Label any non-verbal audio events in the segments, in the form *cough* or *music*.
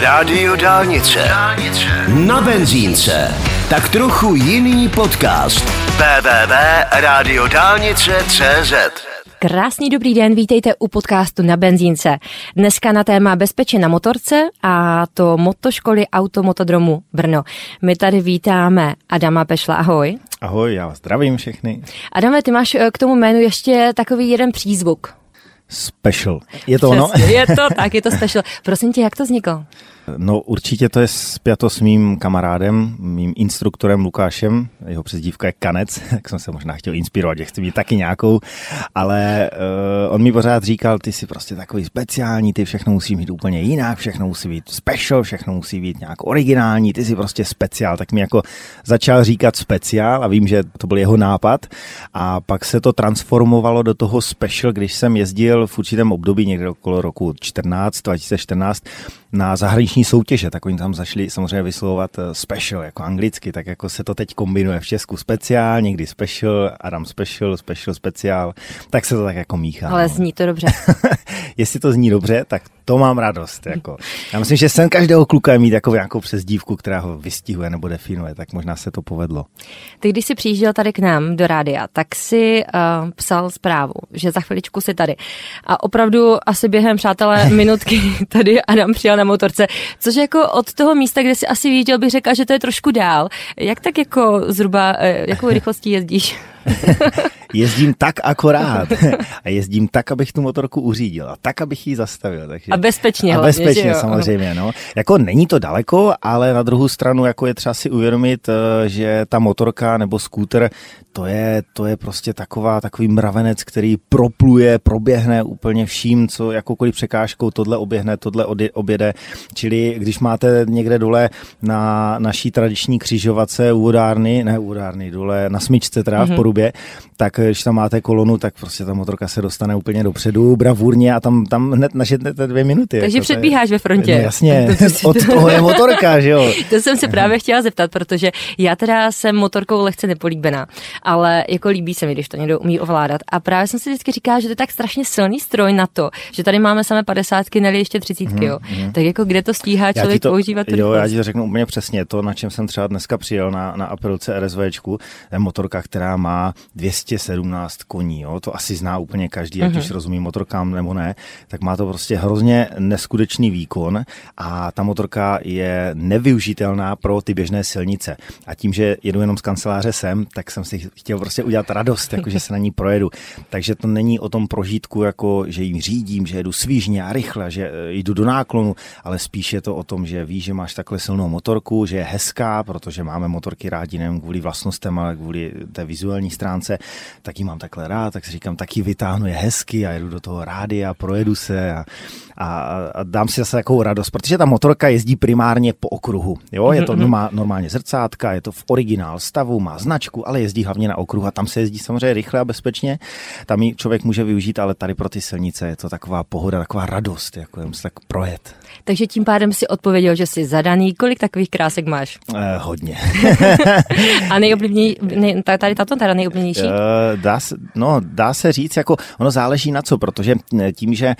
Rádio Dálnice. Na benzínce. Tak trochu jiný podcast. www.radiodálnice.cz Krásný dobrý den, vítejte u podcastu na benzínce. Dneska na téma bezpečí na motorce a to motoškoly Automotodromu Brno. My tady vítáme Adama Pešla, ahoj. Ahoj, já vás zdravím všechny. Adame, ty máš eh, k tomu jménu ještě takový jeden přízvuk. Special. Je to ono? Přesně, Je to *laughs* tak, je to special. Prosím tě, jak to vzniklo? No určitě to je spjato s mým kamarádem, mým instruktorem Lukášem, jeho přezdívka je Kanec, *laughs* tak jsem se možná chtěl inspirovat, že chci mít taky nějakou, ale uh, on mi pořád říkal, ty jsi prostě takový speciální, ty všechno musí mít úplně jinak, všechno musí být special, všechno musí být nějak originální, ty jsi prostě speciál, tak mi jako začal říkat speciál a vím, že to byl jeho nápad. A pak se to transformovalo do toho special, když jsem jezdil v určitém období někde okolo roku 14, 2014 na zahraniční soutěže, tak oni tam zašli samozřejmě vyslovovat eh, special jako anglicky, tak jako se to teď kombinuje v Česku speciál, někdy special, Adam special, special speciál, tak se to tak jako míchá. Ale no. zní to dobře. *laughs* Jestli to zní dobře, tak to mám radost. Jako. Já myslím, že sen každého kluka je mít jako nějakou přezdívku, která ho vystihuje nebo definuje, tak možná se to povedlo. Ty, když jsi přijížděl tady k nám do rádia, tak si uh, psal zprávu, že za chviličku si tady. A opravdu asi během, přátelé, *laughs* minutky tady Adam přijel na motorce, což jako od toho místa, kde jsi asi viděl, bych řekla, že to je trošku dál. Jak tak jako zhruba, uh, jakou rychlostí jezdíš? *laughs* jezdím tak akorát *laughs* a jezdím tak, abych tu motorku uřídil a tak, abych ji zastavil. Takže... A bezpečně A hlavně, bezpečně jo? samozřejmě, no. Jako není to daleko, ale na druhou stranu jako je třeba si uvědomit, eh, že ta motorka nebo skúter, to je, to je prostě taková, takový mravenec, který propluje, proběhne úplně vším, co jakoukoliv překážkou tohle oběhne, tohle objede. Čili když máte někde dole na naší tradiční křižovatce u vodárny, ne u vodárny, dole na smyčce teda mm-hmm. v Porubě, tak když tam máte kolonu, tak prostě ta motorka se dostane úplně dopředu, bravurně a tam, tam hned našetnete dvě minuty. Takže jako, to je- předbíháš ve frontě. No jasně, *laughs* To *laughs* od toho je motorka, že jo. *laughs* To jsem se právě chtěla zeptat, protože já teda jsem motorkou lehce nepolíbená, ale jako líbí se mi, když to někdo umí ovládat. A právě jsem si vždycky říkala, že to je tak strašně silný stroj na to, že tady máme samé padesátky, neli ještě třicítky, jo. Tak jako kde to stíhá člověk to, používat Jo, já ti to řeknu úplně přesně. To, na čem jsem třeba dneska přijel na, na Aprilce RSVčku, je motorka, která má 217 koní. Jo? To asi zná úplně každý, ať Mhm. už rozumí motorkám nebo ne. Tak má to prostě hrozně neskutečný výkon a ta motorka je nevyužitelná pro ty běžné silnice. A tím, že jedu jenom z kanceláře sem, tak jsem si chtěl prostě udělat radost, jako že se na ní projedu. Takže to není o tom prožitku, jako že jim řídím, že jedu svížně a rychle, že eh, jdu do náklonu, ale spíš je to o tom, že víš, že máš takhle silnou motorku, že je hezká, protože máme motorky rádi nejen kvůli vlastnostem, ale kvůli té vizuální stránce, tak ji mám takhle rád, tak si říkám, tak ji vytáhnu, je hezky a jedu do toho rády a projedu se a, a, a dám si zase takovou radost, protože ta motorka jezdí primárně po okruhu. Jo? Je to má normálně zrcátka, je to v originál stavu, má značku, ale jezdí hlavně na okruhu a tam se jezdí samozřejmě rychle a bezpečně. Tam ji člověk může využít, ale tady pro ty silnice je to taková pohoda, taková radost, jako jenom se tak projet. Takže tím pádem si odpověděl, že jsi zadaný. Kolik takových krásek máš? Eh, hodně. *laughs* A nejoblíbenější, nej, tady tato teda nejoblíbenější? Eh, dá, se, no, dá se říct, jako ono záleží na co, protože eh, tím, že eh,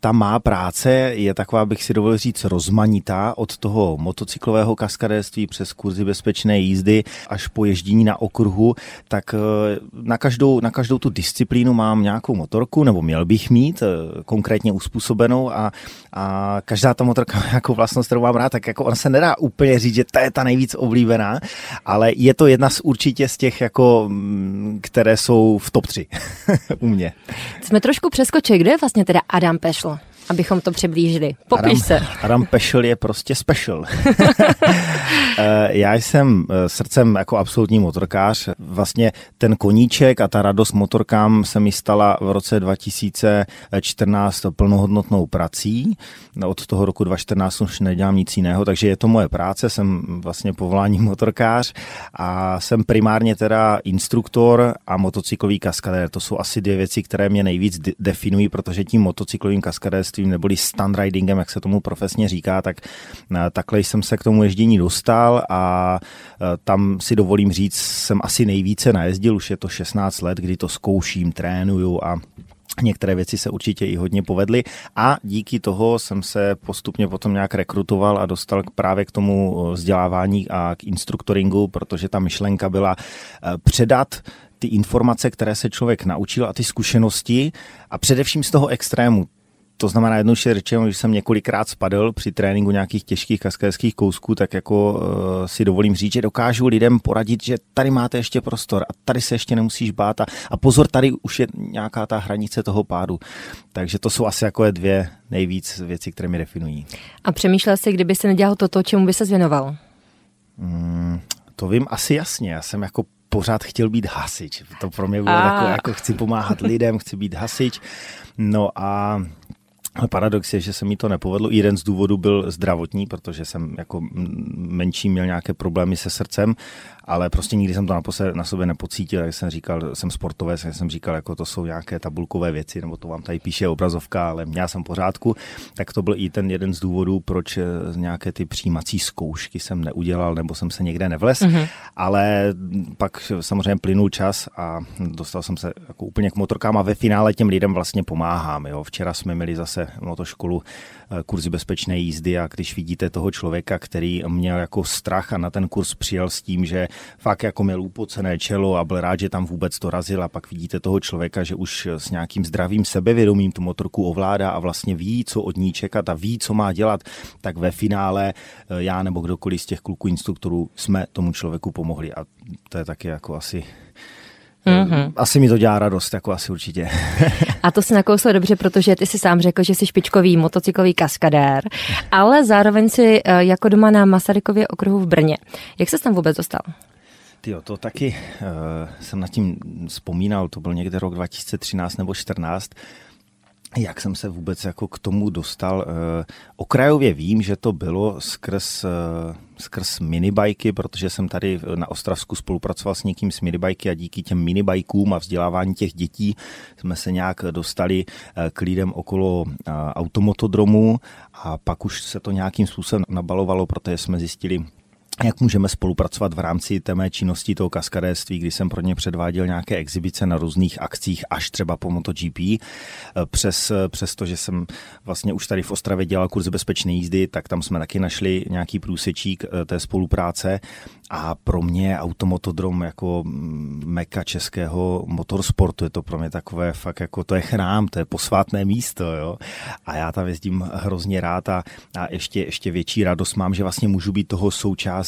ta má práce je taková, bych si dovolil říct, rozmanitá od toho motocyklového kaskadérství přes kurzy bezpečné jízdy až po ježdění na okruhu, tak eh, na každou, na každou tu disciplínu mám nějakou motorku, nebo měl bych mít eh, konkrétně uspůsobenou a, a každá ta motorka má nějakou vlastnost, kterou mám rád, tak jako ona se nedá úplně říct, že to je ta nejvíc oblíbená, ale je to jedna z určitě z těch, jako, mm, které jsou v top 3 *laughs* u mě. Jsme trošku přeskočili. Kdo je vlastně teda Adam Pešl? Abychom to přiblížili. Popiš Adam, se. Adam Pešel je prostě special. *laughs* Eh, Já jsem eh, srdcem jako absolutní motorkář. Vlastně ten koníček a ta radost motorkám se mi stala v roce 2014 plnohodnotnou prací. Od toho roku 2014 už nedělám nic jiného, takže je to moje práce. Jsem vlastně povolání motorkář a jsem primárně teda instruktor a motocyklový kaskadér. To jsou asi dvě věci, které mě nejvíc de- definují, protože tím motocyklovým kaskadérstvím neboli standridingem, jak se tomu profesně říká, tak eh, takhle jsem se k tomu ježdění dostal a eh, tam si dovolím říct, jsem asi nejvíce najezdil, už je to 16 let, kdy to zkouším, trénuju a Některé věci se určitě i hodně povedly a díky toho jsem se postupně potom nějak rekrutoval a dostal právě k tomu vzdělávání a k instruktoringu, protože ta myšlenka byla předat ty informace, které se člověk naučil a ty zkušenosti a především z toho extrému. To znamená jednoduše řečeno, když jsem několikrát spadl při tréninku nějakých těžkých kaskérských kousků, tak jako uh, si dovolím říct, že dokážu lidem poradit, že tady máte ještě prostor a tady se ještě nemusíš bát a, a pozor, tady už je nějaká ta hranice toho pádu. Takže to jsou asi jako dvě nejvíc věci, které mi definují. A přemýšlel jsi, kdyby se nedělal toto, čemu by se zvěnoval? Hmm, to vím asi jasně. Já jsem jako pořád chtěl být hasič. To pro mě bylo takové, jako chci pomáhat lidem, chci být hasič. No a Paradox je, že se mi to nepovedlo. Jeden z důvodů byl zdravotní, protože jsem jako menší měl nějaké problémy se srdcem ale prostě nikdy jsem to na, pose, na sobě nepocítil, jak jsem říkal, jsem sportovec, jak jsem říkal, jako to jsou nějaké tabulkové věci, nebo to vám tady píše obrazovka, ale já jsem pořádku, tak to byl i ten jeden z důvodů, proč eh, nějaké ty přijímací zkoušky jsem neudělal, nebo jsem se někde nevles, mm-hmm. ale pak samozřejmě plynul čas a dostal jsem se jako úplně k motorkám a ve finále těm lidem vlastně pomáhám. Jo. Včera jsme měli zase motoškolu eh, kurzy bezpečné jízdy a když vidíte toho člověka, který měl jako strach a na ten kurz přijel s tím, že fakt jako měl upocené čelo a byl rád, že tam vůbec to razil a pak vidíte toho člověka, že už s nějakým zdravým sebevědomím tu motorku ovládá a vlastně ví, co od ní čekat a ví, co má dělat, tak ve finále eh, já nebo kdokoliv z těch kluků instruktorů jsme tomu člověku pomohli. A to je taky jako asi Mm-hmm. Asi mi to dělá radost, jako asi určitě. *laughs* A to si nakousl dobře, protože ty si sám řekl, že jsi špičkový motocyklový kaskadér, ale zároveň si eh, jako doma na Masarykově okruhu v Brně. Jak se tam vůbec dostal? Tyjo, to taky uh, jsem nad tím vzpomínal, to byl někde rok 2013 nebo 14 jak jsem se vůbec jako k tomu dostal. Eh, okrajově vím, že to bylo skrz, eh, skrz minibajky, protože jsem tady na Ostravsku spolupracoval s někým s minibajky a díky těm minibajkům a vzdělávání těch dětí jsme se nějak dostali eh, k lidem okolo automotodromu a pak už se to nějakým způsobem nabalovalo, protože jsme zjistili, jak můžeme spolupracovat v rámci té mé činnosti toho kaskadérství, kdy jsem pro ně předváděl nějaké exibice na různých akcích, až třeba po MotoGP. Přes, přes to, že jsem vlastně už tady v Ostravě dělal kurz bezpečné jízdy, tak tam jsme taky našli nějaký průsečík eh, té spolupráce a pro mě automotodrom jako mm, meka českého motorsportu je to pro mě takové fakt jako to je chrám, to je posvátné místo, jo. A já tam jezdím hrozně rád a, a ještě, ještě větší radost mám, že vlastně můžu být toho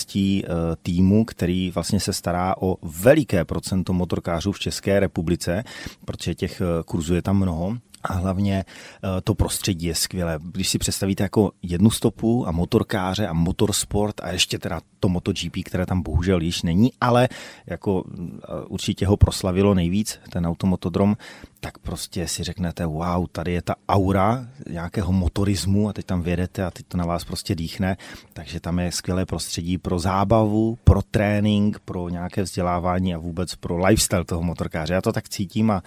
součástí uh, týmu, který vlastně se stará o veliké procento motorkářů v České republice, protože těch uh, kurzů je tam mnoho a hlavně eh, to prostředí je skvělé. Když si představíte jako jednu stopu a motorkáře a motorsport a ještě teda to MotoGP, které tam bohužel již není, ale jako eh, určitě ho proslavilo nejvíc, ten automotodrom, tak prostě si řeknete, wow, tady je ta aura nějakého motorismu a teď tam vědete a teď to na vás prostě dýchne, takže tam je skvělé prostředí pro zábavu, pro trénink, pro nějaké vzdělávání a vůbec pro lifestyle toho motorkáře. Já to tak cítím a,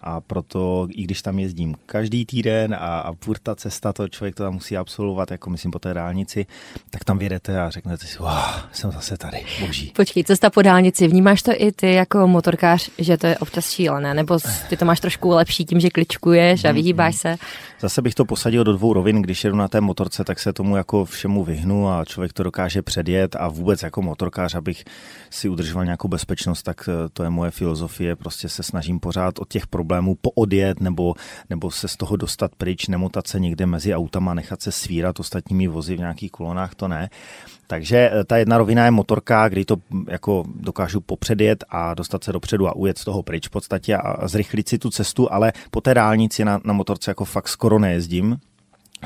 a proto, i když tam jezdím každý týden a, a furt ta cesta, to člověk to tam musí absolvovat, jako myslím po té dálnici, tak tam vědete a řeknete si, wow, jsem zase tady, boží. Počkej, cesta po dálnici, vnímáš to i ty jako motorkář, že to je občas šílené, nebo ty to máš trošku lepší tím, že kličkuješ a mm, vyhýbáš se? Zase bych to posadil do dvou rovin, když jedu na té motorce, tak se tomu jako všemu vyhnu a člověk to dokáže předjet a vůbec jako motorkář, abych si udržoval nějakou bezpečnost, tak eh, to je moje filozofie, prostě se snažím pořád od těch problémů poodjet nebo, nebo se z toho dostat pryč, nemotat se někde mezi autama, nechat se svírat ostatními vozy v nějakých kolonách, to ne. Takže eh, ta jedna rovina je motorka, kdy to hm, jako dokážu popředjet a dostat se dopředu a ujet z toho pryč v podstatě a zrychlit si tu cestu, ale po té dálnici na, na motorce jako fakt skoro nejezdím.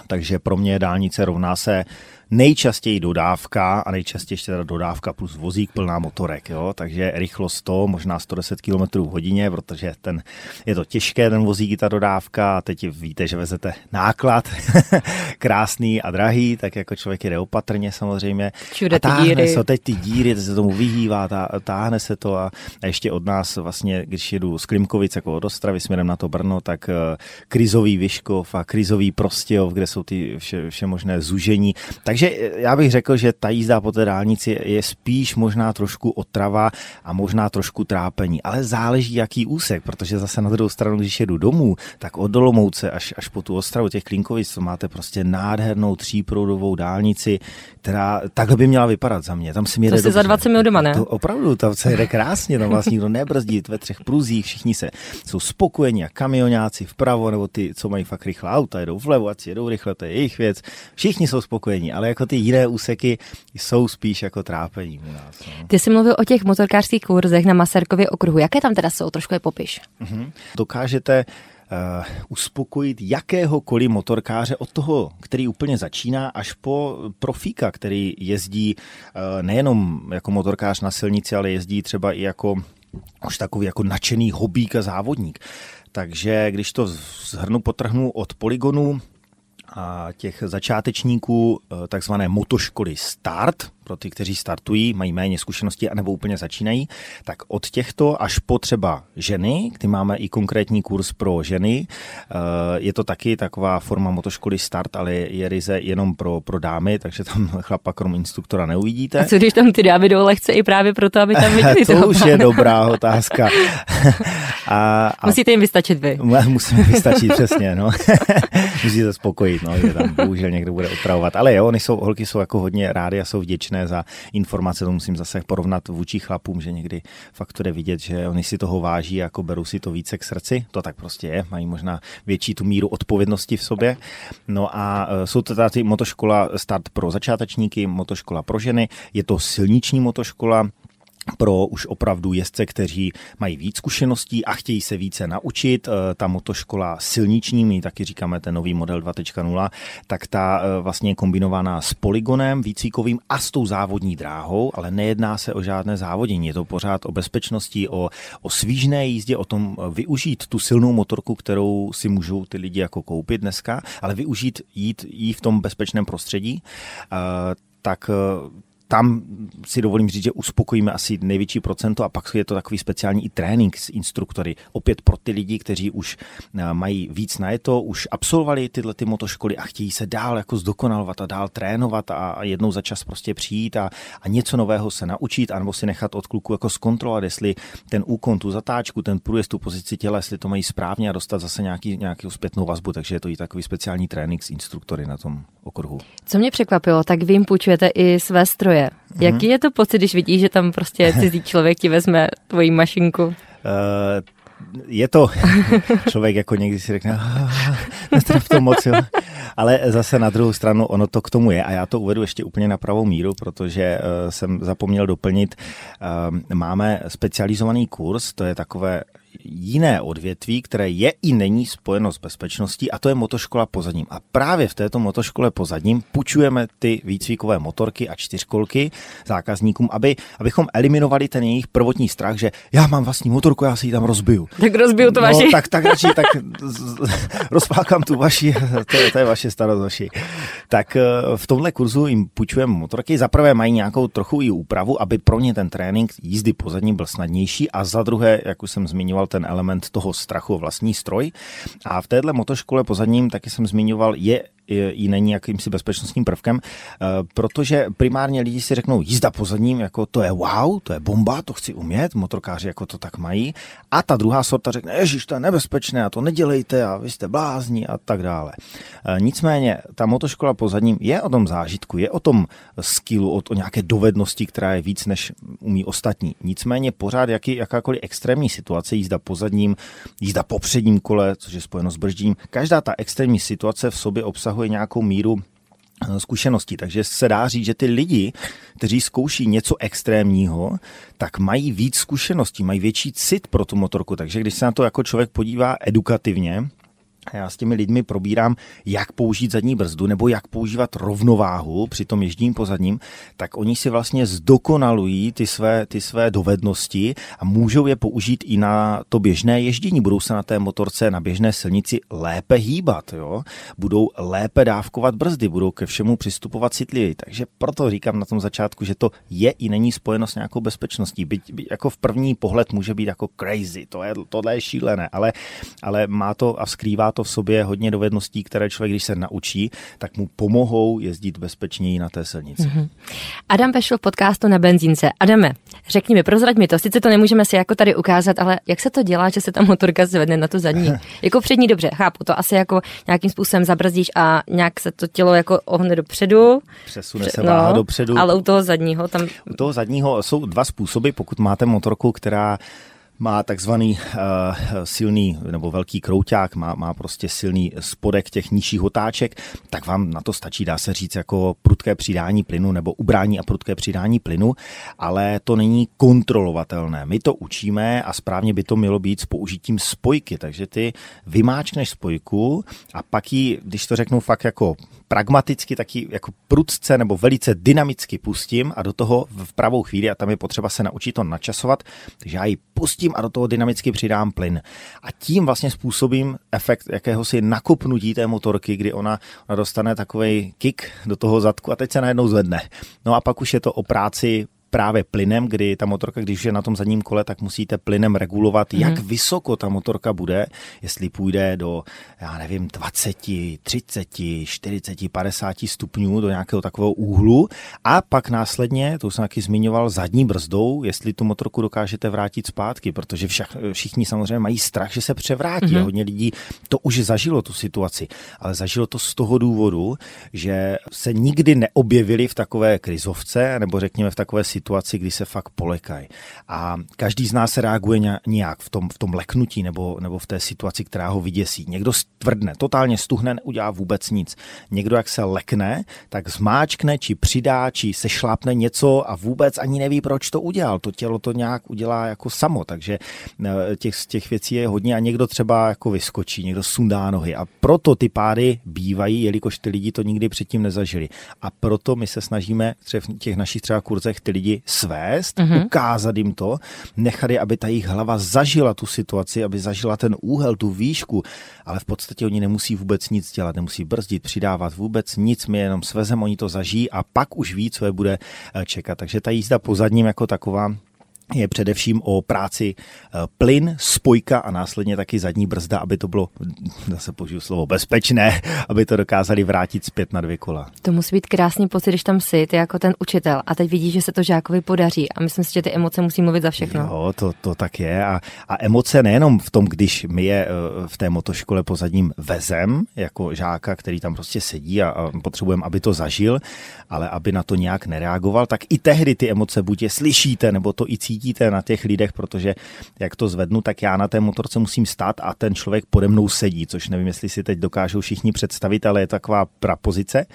Takže pro mě dálnice rovná se nejčastěji dodávka a nejčastěji ještě teda dodávka plus vozík plná motorek, jo? takže rychlost 100, možná 110 km v hodině, protože ten, je to těžké, ten vozík, ta dodávka a teď víte, že vezete náklad, *laughs* krásný a drahý, tak jako člověk jde opatrně samozřejmě. Všude a táhne ty díry. se, teď ty díry, teď se tomu vyhývá, tá, táhne se to a, a ještě od nás vlastně, když jedu z Klimkovic jako od Ostravy směrem na to Brno, tak uh, krizový Vyškov a krizový Prostějov, kde jsou ty vše, vše možné zužení. Takže takže já bych řekl, že ta jízda po té dálnici je spíš možná trošku otrava a možná trošku trápení, ale záleží jaký úsek, protože zase na druhou stranu, když jedu domů, tak od Dolomouce až, až po tu ostravu těch Klinkovic, to máte prostě nádhernou tříproudovou dálnici, která takhle by měla vypadat za mě. Tam si to jde za 20 minut doma, ne? To opravdu, tam se jede krásně, tam vlastně nikdo nebrzdí ve třech pruzích, všichni se jsou spokojení a kamionáci vpravo, nebo ty, co mají fakt rychlá auta, jedou vlevo, ať jedou rychle, to je jejich věc. Všichni jsou spokojení, ale jako ty jiné úseky jsou spíš jako trápení u nás. No. Ty jsi mluvil o těch motorkářských kurzech na Maserkově okruhu. Jaké tam teda jsou? Trošku je popiš. Mm-hmm. Dokážete uh, uspokojit jakéhokoliv motorkáře od toho, který úplně začíná, až po profíka, který jezdí uh, nejenom jako motorkář na silnici, ale jezdí třeba i jako už takový jako nadšený hobík a závodník. Takže když to zhrnu, potrhnu od poligonu těch začátečníků eh, takzvané motoškoly Start, pro ty, kteří startují, mají méně zkušeností anebo úplně začínají, tak od těchto až po třeba ženy, kdy máme i konkrétní kurz pro ženy, eh, je to taky taková forma motoškoly Start, ale je ryze jenom pro, pro dámy, takže tam *laughs* chlapa krom instruktora neuvidíte. A co když tam ty dámy jdou lehce i právě proto, aby tam *laughs* viděli To už je dobrá otázka. *laughs* a, a Musíte jim vystačit vy. Musíme vystačit, přesně, no. Musíte spokojit, no, že tam bohužel někdo bude opravovat. Ale jo, oni jsou, holky jsou jako hodně rády a jsou vděčné za informace, to musím zase porovnat vůči chlapům, že někdy fakt to jde vidět, že oni si toho váží, jako berou si to více k srdci, to tak prostě je, mají možná větší tu míru odpovědnosti v sobě. No a e, jsou to tady motoškola start pro začátečníky, motoškola pro ženy, je to silniční motoškola, pro už opravdu jezdce, kteří mají víc zkušeností a chtějí se více naučit. Eh, ta motoškola silniční, my taky říkáme ten nový model 2.0, tak ta eh, vlastně je kombinovaná s poligonem výcvikovým a s tou závodní dráhou, ale nejedná se o žádné závodění. Je to pořád o bezpečnosti, o, o svížné jízdě, o tom eh, využít tu silnou motorku, kterou si můžou ty lidi jako koupit dneska, ale využít jít, jít v tom bezpečném prostředí. Tak tam si dovolím říct, že uspokojíme asi největší procento a pak je to takový speciální i trénink s instruktory. Opět pro ty lidi, kteří už eh, mají víc na to, už absolvovali tyhle ty motoškoly a chtějí se dál jako zdokonalovat a dál trénovat a jednou za čas prostě přijít a, a něco nového se naučit, anebo si nechat od kluku jako zkontrolovat, jestli ten úkon, tu zatáčku, ten průjezd, tu pozici těla, jestli to mají správně a dostat zase nějaký, nějakou zpětnou vazbu, takže je to i takový speciální trénink s instruktory na tom okruhu. Co mě překvapilo, tak vy jim půjčujete i své stroje stroje. Mm-hmm. Jaký je to pocit, když vidíš, že tam prostě *laughs* cizí člověk ti vezme tvoji mašinku? Uh, je to *laughs* člověk jako někdy si řekne, v tom moc, jo. ale zase na druhou stranu ono to k tomu je a já to uvedu ještě úplně na pravou míru, protože uh, jsem zapomněl doplnit, uh, máme specializovaný kurz, to je takové jiné odvětví, které je i není spojeno s bezpečností a to je motoškola pozadním. A právě v této motoškole pozadním půjčujeme ty výcvikové motorky a čtyřkolky zákazníkům, aby, abychom eliminovali ten jejich prvotní strach, že já mám vlastní motorku, já si ji tam rozbiju. Tak rozbiju to no, vaši. Tak, tak radši, tak *laughs* rozpákám tu vaši, to je, to je vaše starost vaši. Tak eh, v tomhle kurzu jim půjčujeme motorky. Za prvé mají nějakou trochu i úpravu, aby pro ně ten trénink jízdy pozadním byl snadnější a za druhé, jak už jsem zmiňoval, ten element toho strachu vlastní stroj. A v téhle motoškole pozadním, taky jsem zmiňoval, je i není jakýmsi bezpečnostním prvkem, eh, protože primárně lidi si řeknou, jízda pozadním, jako to je wow, to je bomba, to chci umět, motorkáři jako to tak mají. A ta druhá sorta řekne, ježiš, to je nebezpečné a to nedělejte a vy jste blázni a tak dále. Eh, nicméně ta motoškola pozadním je o tom zážitku, je o tom skillu, o, o nějaké dovednosti, která je víc než umí ostatní. Nicméně pořád jaký, jakákoliv extrémní situace, jízda pozadním, jízda po předním kole, což je spojeno s brždím, každá ta extrémní situace v sobě obsahuje obsahuje nějakou míru eh, zkušeností. Takže se dá říct, že ty lidi, kteří zkouší něco extrémního, tak mají víc zkušeností, mají větší cit pro tu motorku. Takže když se na to jako člověk podívá edukativně, já s těmi lidmi probírám, jak použít zadní brzdu nebo jak používat rovnováhu při tom ježdění po zadním, tak oni si vlastně zdokonalují ty své, ty své dovednosti a můžou je použít i na to běžné ježdění. Budou se na té motorce, na běžné silnici lépe hýbat, jo? budou lépe dávkovat brzdy, budou ke všemu přistupovat citlivěji. Takže proto říkám na tom začátku, že to je i není spojeno s nějakou bezpečností. Byť, byť jako v první pohled může být jako crazy, to je, tohle je šílené, ale, ale má to a skrývá to to v sobě hodně dovedností, které člověk, když se naučí, tak mu pomohou jezdit bezpečněji na té silnici. Mm-hmm. Adam Pešl v podcastu na benzínce. Adame, řekni mi, prozrať mi to, sice to nemůžeme si jako tady ukázat, ale jak se to dělá, že se ta motorka zvedne na tu zadní? *laughs* jako přední dobře, chápu, to asi jako nějakým způsobem zabrzdíš a nějak se to tělo jako ohne dopředu. Přesune se váha no, dopředu. Ale u toho zadního tam... U toho zadního jsou dva způsoby, pokud máte motorku, která má takzvaný uh, silný nebo velký krouťák, má, má prostě silný spodek těch nižších otáček, tak vám na to stačí, dá se říct, jako prudké přidání plynu nebo ubrání a prudké přidání plynu, ale to není kontrolovatelné. My to učíme a správně by to mělo být s použitím spojky, takže ty vymáčkneš spojku a pak ji, když to řeknu fakt jako pragmaticky, taky jako prudce nebo velice dynamicky pustím a do toho v pravou chvíli, a tam je potřeba se naučit to načasovat, takže já ji pustím a do toho dynamicky přidám plyn. A tím vlastně způsobím efekt jakéhosi nakopnutí té motorky, kdy ona, ona dostane takový kick do toho zadku a teď se najednou zvedne. No a pak už je to o práci právě plynem, kdy ta motorka, když je na tom zadním kole, tak musíte plynem regulovat, mm. jak vysoko ta motorka bude, jestli půjde do, já nevím, 20, 30, 40, 50 stupňů do nějakého takového úhlu a pak následně, to jsem taky zmiňoval, zadní brzdou, jestli tu motorku dokážete vrátit zpátky, protože však, všichni samozřejmě mají strach, že se převrátí. Mm. Hodně lidí to už zažilo tu situaci, ale zažilo to z toho důvodu, že se nikdy neobjevili v takové krizovce, nebo řekněme v takové situaci, situaci, kdy se fakt polekají. A každý z nás reaguje nějak v tom, v tom leknutí nebo, nebo v té situaci, která ho vyděsí. Někdo stvrdne, totálně stuhne, neudělá vůbec nic. Někdo, jak se lekne, tak zmáčkne, či přidá, či se šlápne něco a vůbec ani neví, proč to udělal. To tělo to nějak udělá jako samo, takže eh, těch, těch věcí je hodně a někdo třeba jako vyskočí, někdo sundá nohy a proto ty pády bývají, jelikož ty lidi to nikdy předtím nezažili. A proto my se snažíme v těch našich třeba kurzech ty lidi lidi svést, mm-hmm. ukázat jim to, nechat je, aby ta jejich hlava zažila tu situaci, aby zažila ten úhel, tu výšku, ale v podstatě oni nemusí vůbec nic dělat, nemusí brzdit, přidávat vůbec nic, my jenom svezem, oni to zažijí a pak už ví, co je bude eh, čekat. Takže ta jízda pozadním jako taková je především o práci eh, plyn, spojka a následně taky zadní brzda, aby to bylo, zase použiju slovo, bezpečné, *laughs* aby to dokázali vrátit zpět na dvě kola. To musí být krásný pocit, když tam jsi, ty jako ten učitel a teď vidíš, že se to žákovi podaří a myslím si, že ty emoce musí mluvit za všechno. Jo, to, to tak je a, a emoce nejenom v tom, když my je eh, v té motoškole pozadním vezem, jako žáka, který tam prostě sedí a, a potřebujeme, aby to zažil, ale aby na to nějak nereagoval, tak i tehdy ty emoce buď je slyšíte, nebo to i cítíte cítíte na těch lidech, protože jak to zvednu, tak já na té motorce musím stát a ten člověk pode mnou sedí, což nevím, jestli si teď dokážou všichni představit, ale je taková prapozice.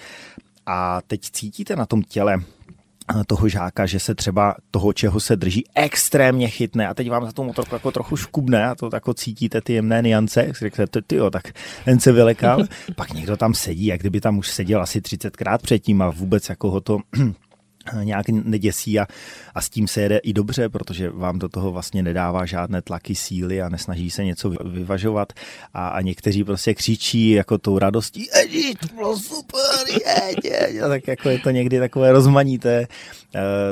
A teď cítíte na tom těle, eh, toho žáka, že se třeba toho, čeho se drží, extrémně chytne a teď vám za tu motorku jako trochu škubne a to jako cítíte ty jemné niance, jak si řeknete, ty jo, tak ten se vylekal, pak někdo tam sedí, jak kdyby tam už seděl asi 30krát předtím a vůbec jako ho to *clears throat* nějak neděsí a, a s tím se jede i dobře, protože vám do toho vlastně nedává žádné tlaky síly a nesnaží se něco vyvažovat a, a někteří prostě křičí jako tou radostí, to bylo super, jeď, jeď. A tak jako je to někdy takové rozmanité, eh,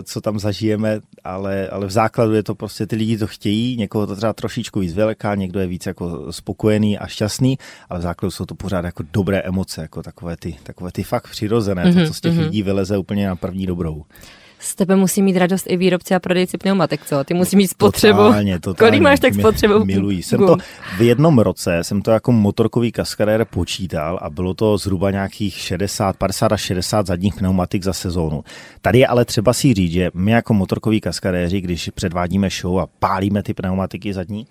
co tam zažijeme, ale, ale v základu je to prostě, ty lidi to chtějí, někoho to třeba trošičku víc veliká, někdo je víc jako spokojený a šťastný, ale v základu jsou to pořád jako dobré emoce, jako takové ty, takové ty fakt přirozené, mm-hmm, to, co z těch mm-hmm. lidí vyleze úplně na první dobrou z tebe musí mít radost i výrobci a prodejci pneumatik, co? Ty musí mít spotřebu. Totálně, totálně. Kolik máš tak spotřebu? Miluji. Jsem to v jednom roce, jsem to jako motorkový kaskadér počítal a bylo to zhruba nějakých 60, 50 až 60 zadních pneumatik za sezónu. Tady je ale třeba si říct, že my jako motorkoví kaskadéři, když předvádíme show a pálíme ty pneumatiky zadní,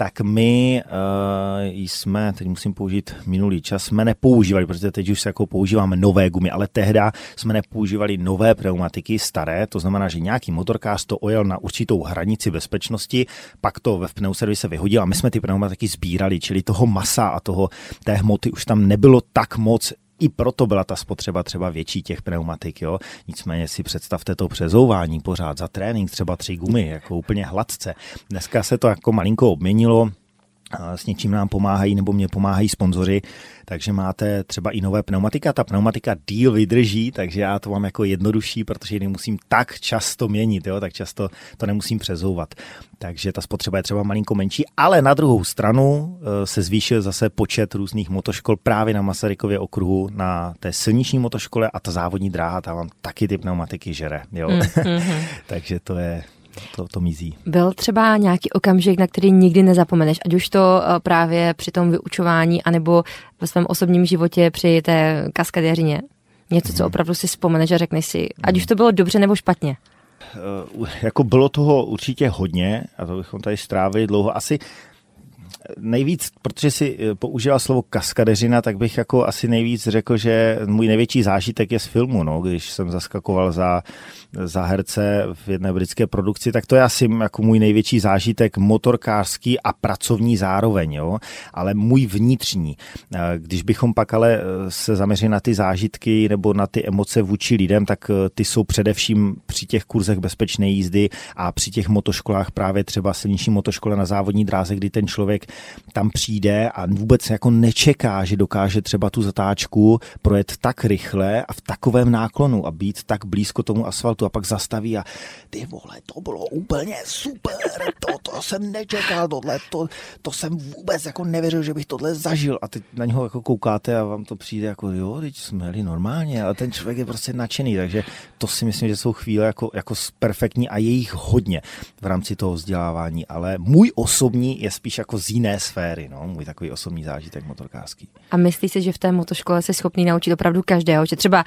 tak my uh, jsme, teď musím použít minulý čas, jsme nepoužívali, protože teď už se jako používáme nové gumy, ale tehda jsme nepoužívali nové pneumatiky staré, to znamená, že nějaký motorkář to ojel na určitou hranici bezpečnosti, pak to ve pneuservise vyhodil a my jsme ty pneumatiky sbírali, čili toho masa a toho té hmoty už tam nebylo tak moc i proto byla ta spotřeba třeba větší těch pneumatik. Jo? Nicméně si představte to přezouvání pořád za trénink, třeba tři gumy, jako úplně hladce. Dneska se to jako malinko obměnilo, s něčím nám pomáhají nebo mě pomáhají sponzoři, takže máte třeba i nové pneumatika. Ta pneumatika díl vydrží, takže já to mám jako jednodušší, protože ji nemusím tak často měnit, jo? tak často to nemusím přezouvat. Takže ta spotřeba je třeba malinko menší, ale na druhou stranu eh, se zvýšil zase počet různých motoškol právě na Masarykově okruhu, na té silniční motoškole a ta závodní dráha, tam vám taky ty pneumatiky žere. Jo? Mm-hmm. *laughs* takže to je, to, to mizí. Byl třeba nějaký okamžik, na který nikdy nezapomeneš, ať už to eh, právě při tom vyučování, anebo ve svém osobním životě při té kaskadéřině? Něco, co mhm. opravdu si vzpomeneš a řekneš si, ať už to bylo dobře nebo špatně. Uh, jako bylo toho určitě hodně a to bychom tady strávili dlouho. Asi nejvíc, protože si eh, použila slovo kaskadeřina, tak bych jako asi nejvíc řekl, že můj největší zážitek je z filmu, no, když jsem zaskakoval za, za herce v jedné britské produkci, tak to je asi jako můj největší zážitek motorkářský a pracovní zároveň, jo, ale můj vnitřní. Eh, když bychom pak ale eh, se zaměřili na ty zážitky nebo na ty emoce vůči lidem, tak ty jsou především při těch kurzech bezpečné jízdy a při těch motoškolách právě třeba silniční motoškole na závodní dráze, kdy ten člověk tam přijde a vůbec jako nečeká, že dokáže třeba tu zatáčku projet tak rychle a v takovém náklonu a být tak blízko tomu asfaltu a pak zastaví a ty vole, to bylo úplně super, to, to jsem nečekal, tohle, to, to jsem vůbec jako nevěřil, že bych tohle zažil. A teď na něho jako koukáte a vám to přijde jako jo, teď jsme jeli normálně, ale ten člověk je prostě nadšený, takže to si myslím, že jsou chvíle jako, jako perfektní a je jich hodně v rámci toho vzdělávání, ale můj osobní je spíš jako z jiné sféry, no, můj takový osobní zážitek motorkářský. A myslíš si, že v té motoškole jsi schopný naučit opravdu každého, že třeba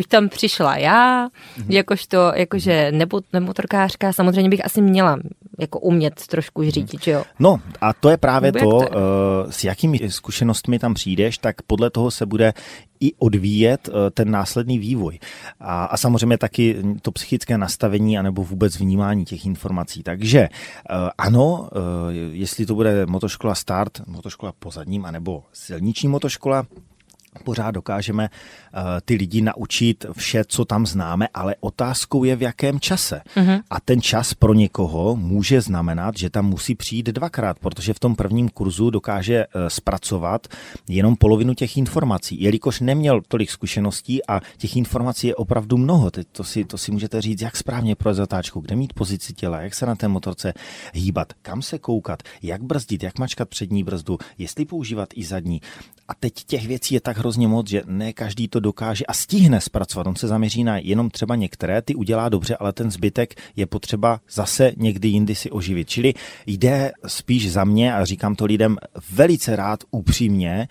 bych tam přišla já, mm-hmm. jakožto, jakože nebo, nemotorkářka, samozřejmě bych asi měla jako umět trošku řídit, že jo? No a to je právě to, to je? Uh, s jakými zkušenostmi tam přijdeš, tak podle toho se bude i odvíjet uh, ten následný vývoj. A, a samozřejmě taky to psychické nastavení anebo vůbec vnímání těch informací. Takže uh, ano, jestli to bude motoškola start, motoškola pozadním, anebo silniční motoškola, pořád dokážeme uh, ty lidi naučit vše, co tam známe, ale otázkou je v jakém čase. Uh-huh. A ten čas pro někoho může znamenat, že tam musí přijít dvakrát, protože v tom prvním kurzu dokáže uh, zpracovat jenom polovinu těch informací, jelikož neměl tolik zkušeností a těch informací je opravdu mnoho. Teď to si, to si můžete říct, jak správně pro zatáčku, kde mít pozici těla, jak se na té motorce hýbat, kam se koukat, jak brzdit, jak mačkat přední brzdu, jestli používat i zadní. A teď těch věcí je tak hrozně moc, že ne každý to dokáže a stihne zpracovat. On se zaměří na jenom třeba některé, ty udělá dobře, ale ten zbytek je potřeba zase někdy jindy si oživit. Čili jde spíš za mě, a říkám to lidem velice rád upřímně,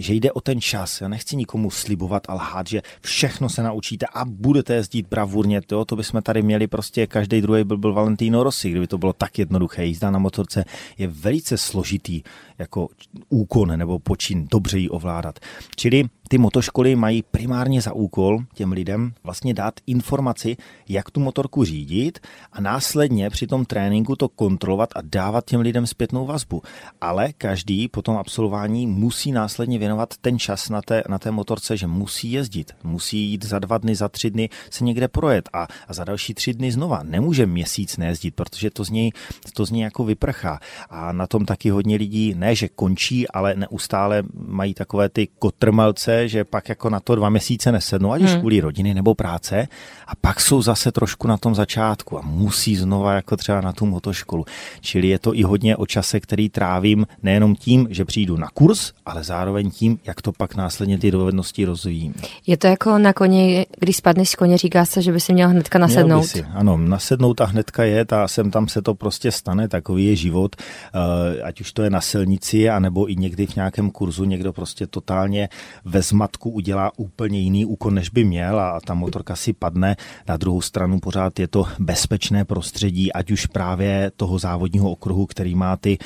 že jde o ten čas. Já nechci nikomu slibovat a lhát, že všechno se naučíte a budete jezdit bravurně. To, to bychom tady měli prostě každý druhý byl, byl Valentino Rossi, kdyby to bylo tak jednoduché. Jízda na motorce je velice složitý jako úkon nebo počin dobře ji ovládat. Čili ty motoškoly mají primárně za úkol těm lidem vlastně dát informaci, jak tu motorku řídit a následně při tom tréninku to kontrolovat a dávat těm lidem zpětnou vazbu. Ale každý po tom absolvování musí následně věnovat ten čas na té, na té motorce, že musí jezdit, musí jít za dva dny, za tři dny se někde projet a, a za další tři dny znova. Nemůže měsíc nejezdit, protože to z něj, to z něj jako vyprchá. A na tom taky hodně lidí ne, že končí, ale neustále mají takové ty kotrmelce, že pak jako na to dva měsíce nesednou, ať už hmm. kvůli rodiny nebo práce, a pak jsou zase trošku na tom začátku a musí znova jako třeba na tu motoškolu. Čili je to i hodně o čase, který trávím nejenom tím, že přijdu na kurz, ale zároveň tím, jak to pak následně ty dovednosti rozvíjím. Je to jako na koni, když spadneš z koně, říká se, že by si měl hnedka nasednout. Měl by si, ano, nasednout a hnedka je, a sem tam se to prostě stane, takový je život, eh, ať už to je na silnici, anebo i někdy v nějakém kurzu někdo prostě totálně ve zmatku udělá úplně jiný úkon, než by měl a ta motorka si padne. Na druhou stranu pořád je to bezpečné prostředí, ať už právě toho závodního okruhu, který má ty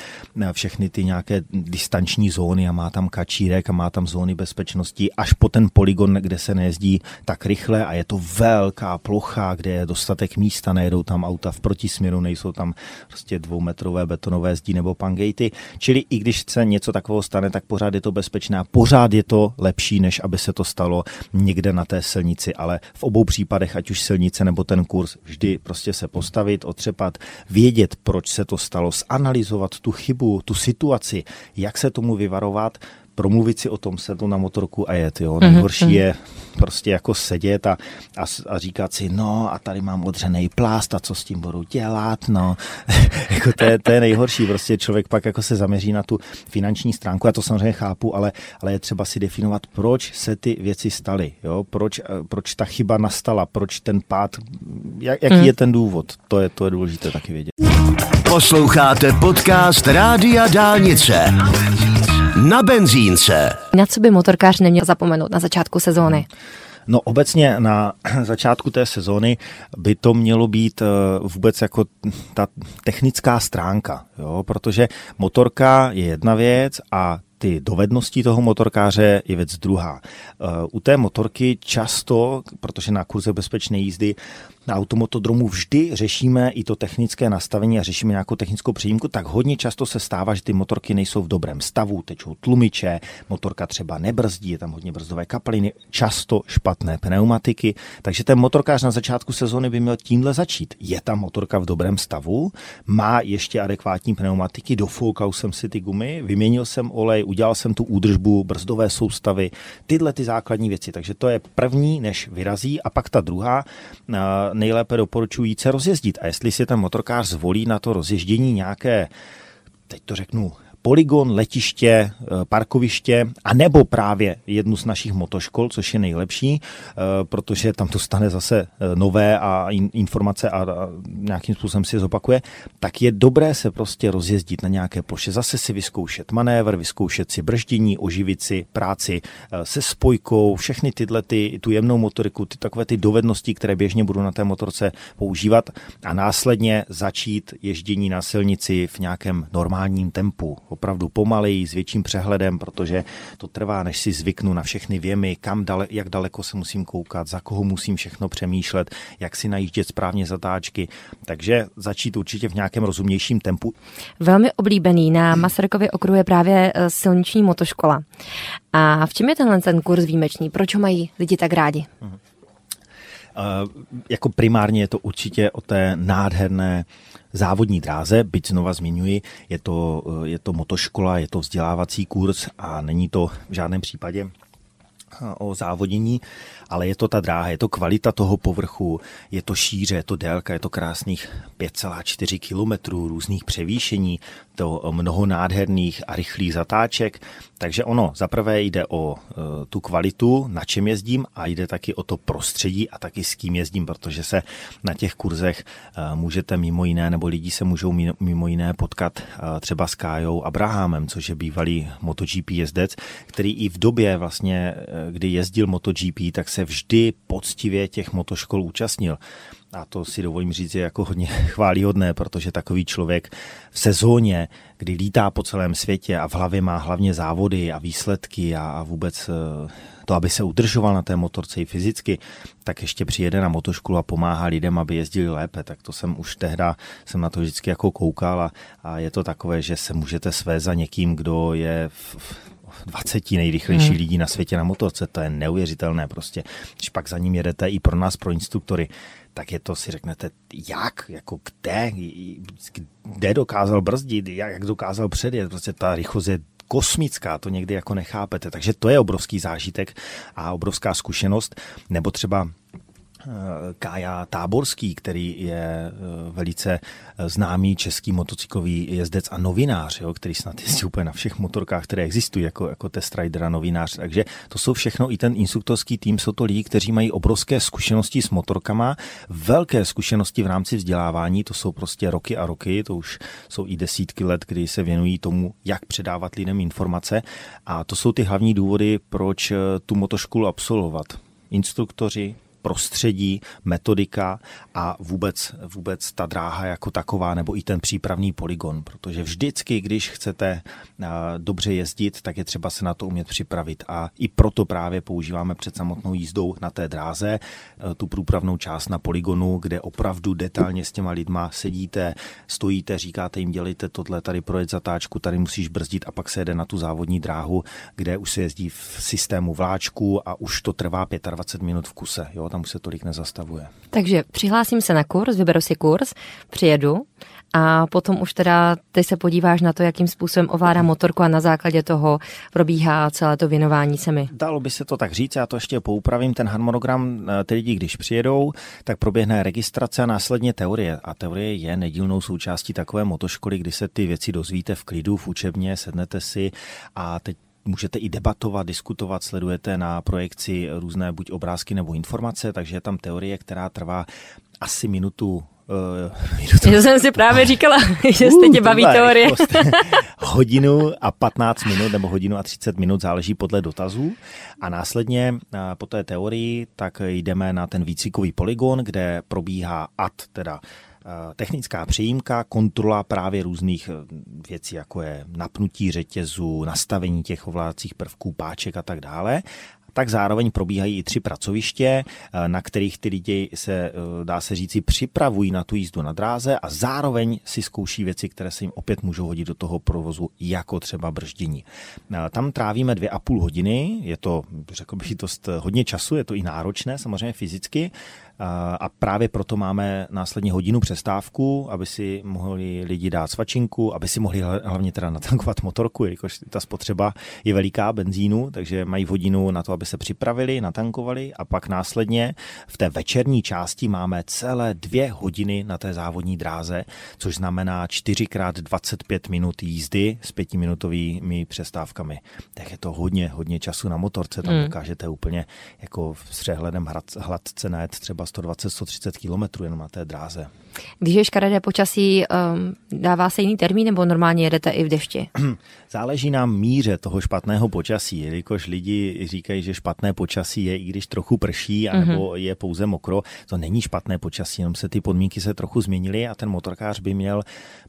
všechny ty nějaké distanční zóny a má tam kačírek a má tam zóny bezpečnosti, až po ten poligon, kde se nejezdí tak rychle a je to velká plocha, kde je dostatek místa, nejedou tam auta v protisměru, nejsou tam prostě dvoumetrové betonové zdi nebo pangejty. Čili i když se něco takového stane, tak pořád je to bezpečné a pořád je to lepší horší, než aby se to stalo někde na té silnici, ale v obou případech, ať už silnice nebo ten kurz, vždy prostě se postavit, otřepat, vědět, proč se to stalo, zanalizovat tu chybu, tu situaci, jak se tomu vyvarovat, promluvit si o tom, sednout na motorku a jet. Jo. Nejhorší mm-hmm. je prostě jako sedět a, a, a říkat si, no a tady mám odřený plást a co s tím budu dělat, no. *laughs* jako to, je, to je nejhorší, prostě člověk pak jako se zaměří na tu finanční stránku, já to samozřejmě chápu, ale, ale je třeba si definovat, proč se ty věci staly, jo, proč, eh, proč ta chyba nastala, proč ten pád, jak, jaký mm. je ten důvod, to je, to je důležité taky vědět. Posloucháte podcast Rádia Dálnice na benzínce. Na co by motorkář neměl zapomenout na začátku sezóny? No obecně na *clears throat* začátku té sezóny by to mělo být eh, vůbec jako ta technická stránka, jo? protože motorka je jedna věc a ty dovednosti toho motorkáře je věc druhá. Eh, u té motorky často, protože na kurze bezpečné jízdy na automotodromu vždy řešíme i to technické nastavení a řešíme nějakou technickou přijímku, tak hodně často se stává, že ty motorky nejsou v dobrém stavu, tečou tlumiče, motorka třeba nebrzdí, je tam hodně brzdové kapaliny, často špatné pneumatiky, takže ten motorkář na začátku sezóny by měl tímhle začít. Je ta motorka v dobrém stavu, má ještě adekvátní pneumatiky, dofoukal jsem si ty gumy, vyměnil jsem olej, udělal jsem tu údržbu brzdové soustavy, tyhle ty základní věci. Takže to je první, než vyrazí a pak ta druhá, nejlépe doporučují se rozjezdit. A jestli si ten motorkář zvolí na to rozježdění nějaké, teď to řeknu, poligon, letiště, eh, parkoviště a nebo právě jednu z našich motoškol, což je nejlepší, eh, protože tam to stane zase eh, nové a informace a nějakým způsobem si zopakuje, tak je dobré se prostě rozjezdit na nějaké ploše, zase si vyzkoušet manévr, vyzkoušet si brždění, oživit si práci se spojkou, všechny tyhle, ty, tu jemnou motoriku, ty takové ty dovednosti, které běžně budu na té motorce používat a následně začít ježdění na silnici v nějakém normálním tempu opravdu pomaleji, s větším přehledem, protože to trvá, než si zvyknu na všechny věmy, kam dale, jak daleko se musím koukat, za koho musím všechno přemýšlet, jak si najíždět správně zatáčky. Takže začít určitě v nějakém rozumnějším tempu. Velmi oblíbený na Masarykově okruhu je právě eh, silniční motoškola. A v čem je tenhle ten kurz výjimečný? Proč ho mají lidi tak rádi? Uh-huh. Uh, jako primárně je to určitě o té nádherné závodní dráze, byť znova zmiňuji, je to, uh, je to motoškola, je to vzdělávací kurz a není to v žádném případě o závodění, ale je to ta dráha, je to kvalita toho povrchu, je to šíře, je to délka, je to krásných 5,4 kilometrů různých převýšení, to mnoho nádherných a rychlých zatáček. Takže ono, zaprvé jde o e, tu kvalitu, na čem jezdím a jde taky o to prostředí a taky s kým jezdím, protože se na těch kurzech e, můžete mimo jiné, nebo lidi se můžou mimo jiné potkat e, třeba s Kájou Abrahamem, což je bývalý MotoGP jezdec, který i v době vlastně, kdy jezdil MotoGP, tak se vždy poctivě těch motoškol účastnil. A to si dovolím říct, je jako hodně *laughs* chválihodné, protože takový člověk v sezóně, kdy lítá po celém světě a v hlavě má hlavně závody a výsledky a vůbec eh, to, aby se udržoval na té motorce i fyzicky, tak ještě přijede na motoškolu a pomáhá lidem, aby jezdili lépe. Tak to jsem už tehda, jsem na to vždycky jako koukal a, a je to takové, že se můžete svést za někým, kdo je v, 20 nejrychlejší hmm. lidí na světě na motorce, to je neuvěřitelné prostě. Když pak za ním jedete i pro nás, pro instruktory, tak je to si řeknete, jak, jako kde, kde dokázal brzdit, jak, dokázal předjet, prostě ta rychlost je kosmická, to někdy jako nechápete. Takže to je obrovský zážitek a obrovská zkušenost. Nebo třeba Kája Táborský, který je eh, velice eh, známý český motocyklový jezdec a novinář, jo, který snad jezdí úplně na všech motorkách, které existují, jako, jako test rider a novinář. Takže to jsou všechno, i ten instruktorský tým, jsou to lidi, kteří mají obrovské zkušenosti s motorkama, velké zkušenosti v rámci vzdělávání, to jsou prostě roky a roky, to už jsou i desítky let, kdy se věnují tomu, jak předávat lidem informace a to jsou ty hlavní důvody, proč tu motoškolu absolvovat. Instruktoři, prostředí, metodika a vůbec, vůbec ta dráha jako taková, nebo i ten přípravný poligon, protože vždycky, když chcete dobře jezdit, tak je třeba se na to umět připravit. A i proto právě používáme před samotnou jízdou na té dráze tu průpravnou část na poligonu, kde opravdu detailně s těma lidma sedíte, stojíte, říkáte jim, dělejte tohle, tady projet zatáčku, tady musíš brzdit a pak se jede na tu závodní dráhu, kde už se jezdí v systému vláčku a už to trvá 25 minut v kuse, jo, tam už se tolik nezastavuje. Takže přihlásím se na kurz, vyberu si kurz, přijedu a potom už teda ty se podíváš na to, jakým způsobem ovládá motorku a na základě toho probíhá celé to věnování se mi. Dalo by se to tak říct, já to ještě poupravím, ten harmonogram, eh, ty lidi, když přijedou, tak proběhne registrace a následně teorie. A teorie je nedílnou součástí takové motoškoly, kdy se ty věci dozvíte v klidu, v učebně, sednete si a teď můžete i debatovat, diskutovat, sledujete na projekci různé buď obrázky nebo informace, takže je tam teorie, která trvá asi minutu Uh, Já jsem si právě říkala, *laughs* že jste tě baví teorie. *laughs* hodinu a 15 minut nebo hodinu a 30 minut, záleží podle dotazů. A následně uh, po té teorii tak jdeme na ten výcvikový poligon, kde probíhá AT, teda uh, technická přijímka, kontrola právě různých věcí, jako je napnutí řetězu, nastavení těch ovládacích prvků, páček a tak dále tak zároveň probíhají i tři pracoviště, eh, na kterých ty lidi se, eh, dá se říci, připravují na tu jízdu na dráze a zároveň si zkouší věci, které se jim opět můžou hodit do toho provozu, jako třeba brždění. Eh, tam trávíme dvě a půl hodiny, je to, řekl bych, dost hodně času, je to i náročné, samozřejmě fyzicky, a právě proto máme následně hodinu přestávku, aby si mohli lidi dát svačinku, aby si mohli hlavně teda natankovat motorku, jelikož ta spotřeba je veliká benzínu, takže mají hodinu na to, aby se připravili, natankovali a pak následně v té večerní části máme celé dvě hodiny na té závodní dráze, což znamená 4x25 minut jízdy s pětiminutovými přestávkami. Tak je to hodně, hodně času na motorce, tam mm. dokážete úplně jako s přehledem hladce najet třeba 120-130 km jenom na té dráze. Když je škaredé počasí, um, dává se jiný termín nebo normálně jedete i v dešti? *clears throat* Záleží na míře toho špatného počasí, jelikož lidi říkají, že špatné počasí je, i když trochu prší, anebo mm-hmm. je pouze mokro. To není špatné počasí, jenom se ty podmínky se trochu změnily a ten motorkář by měl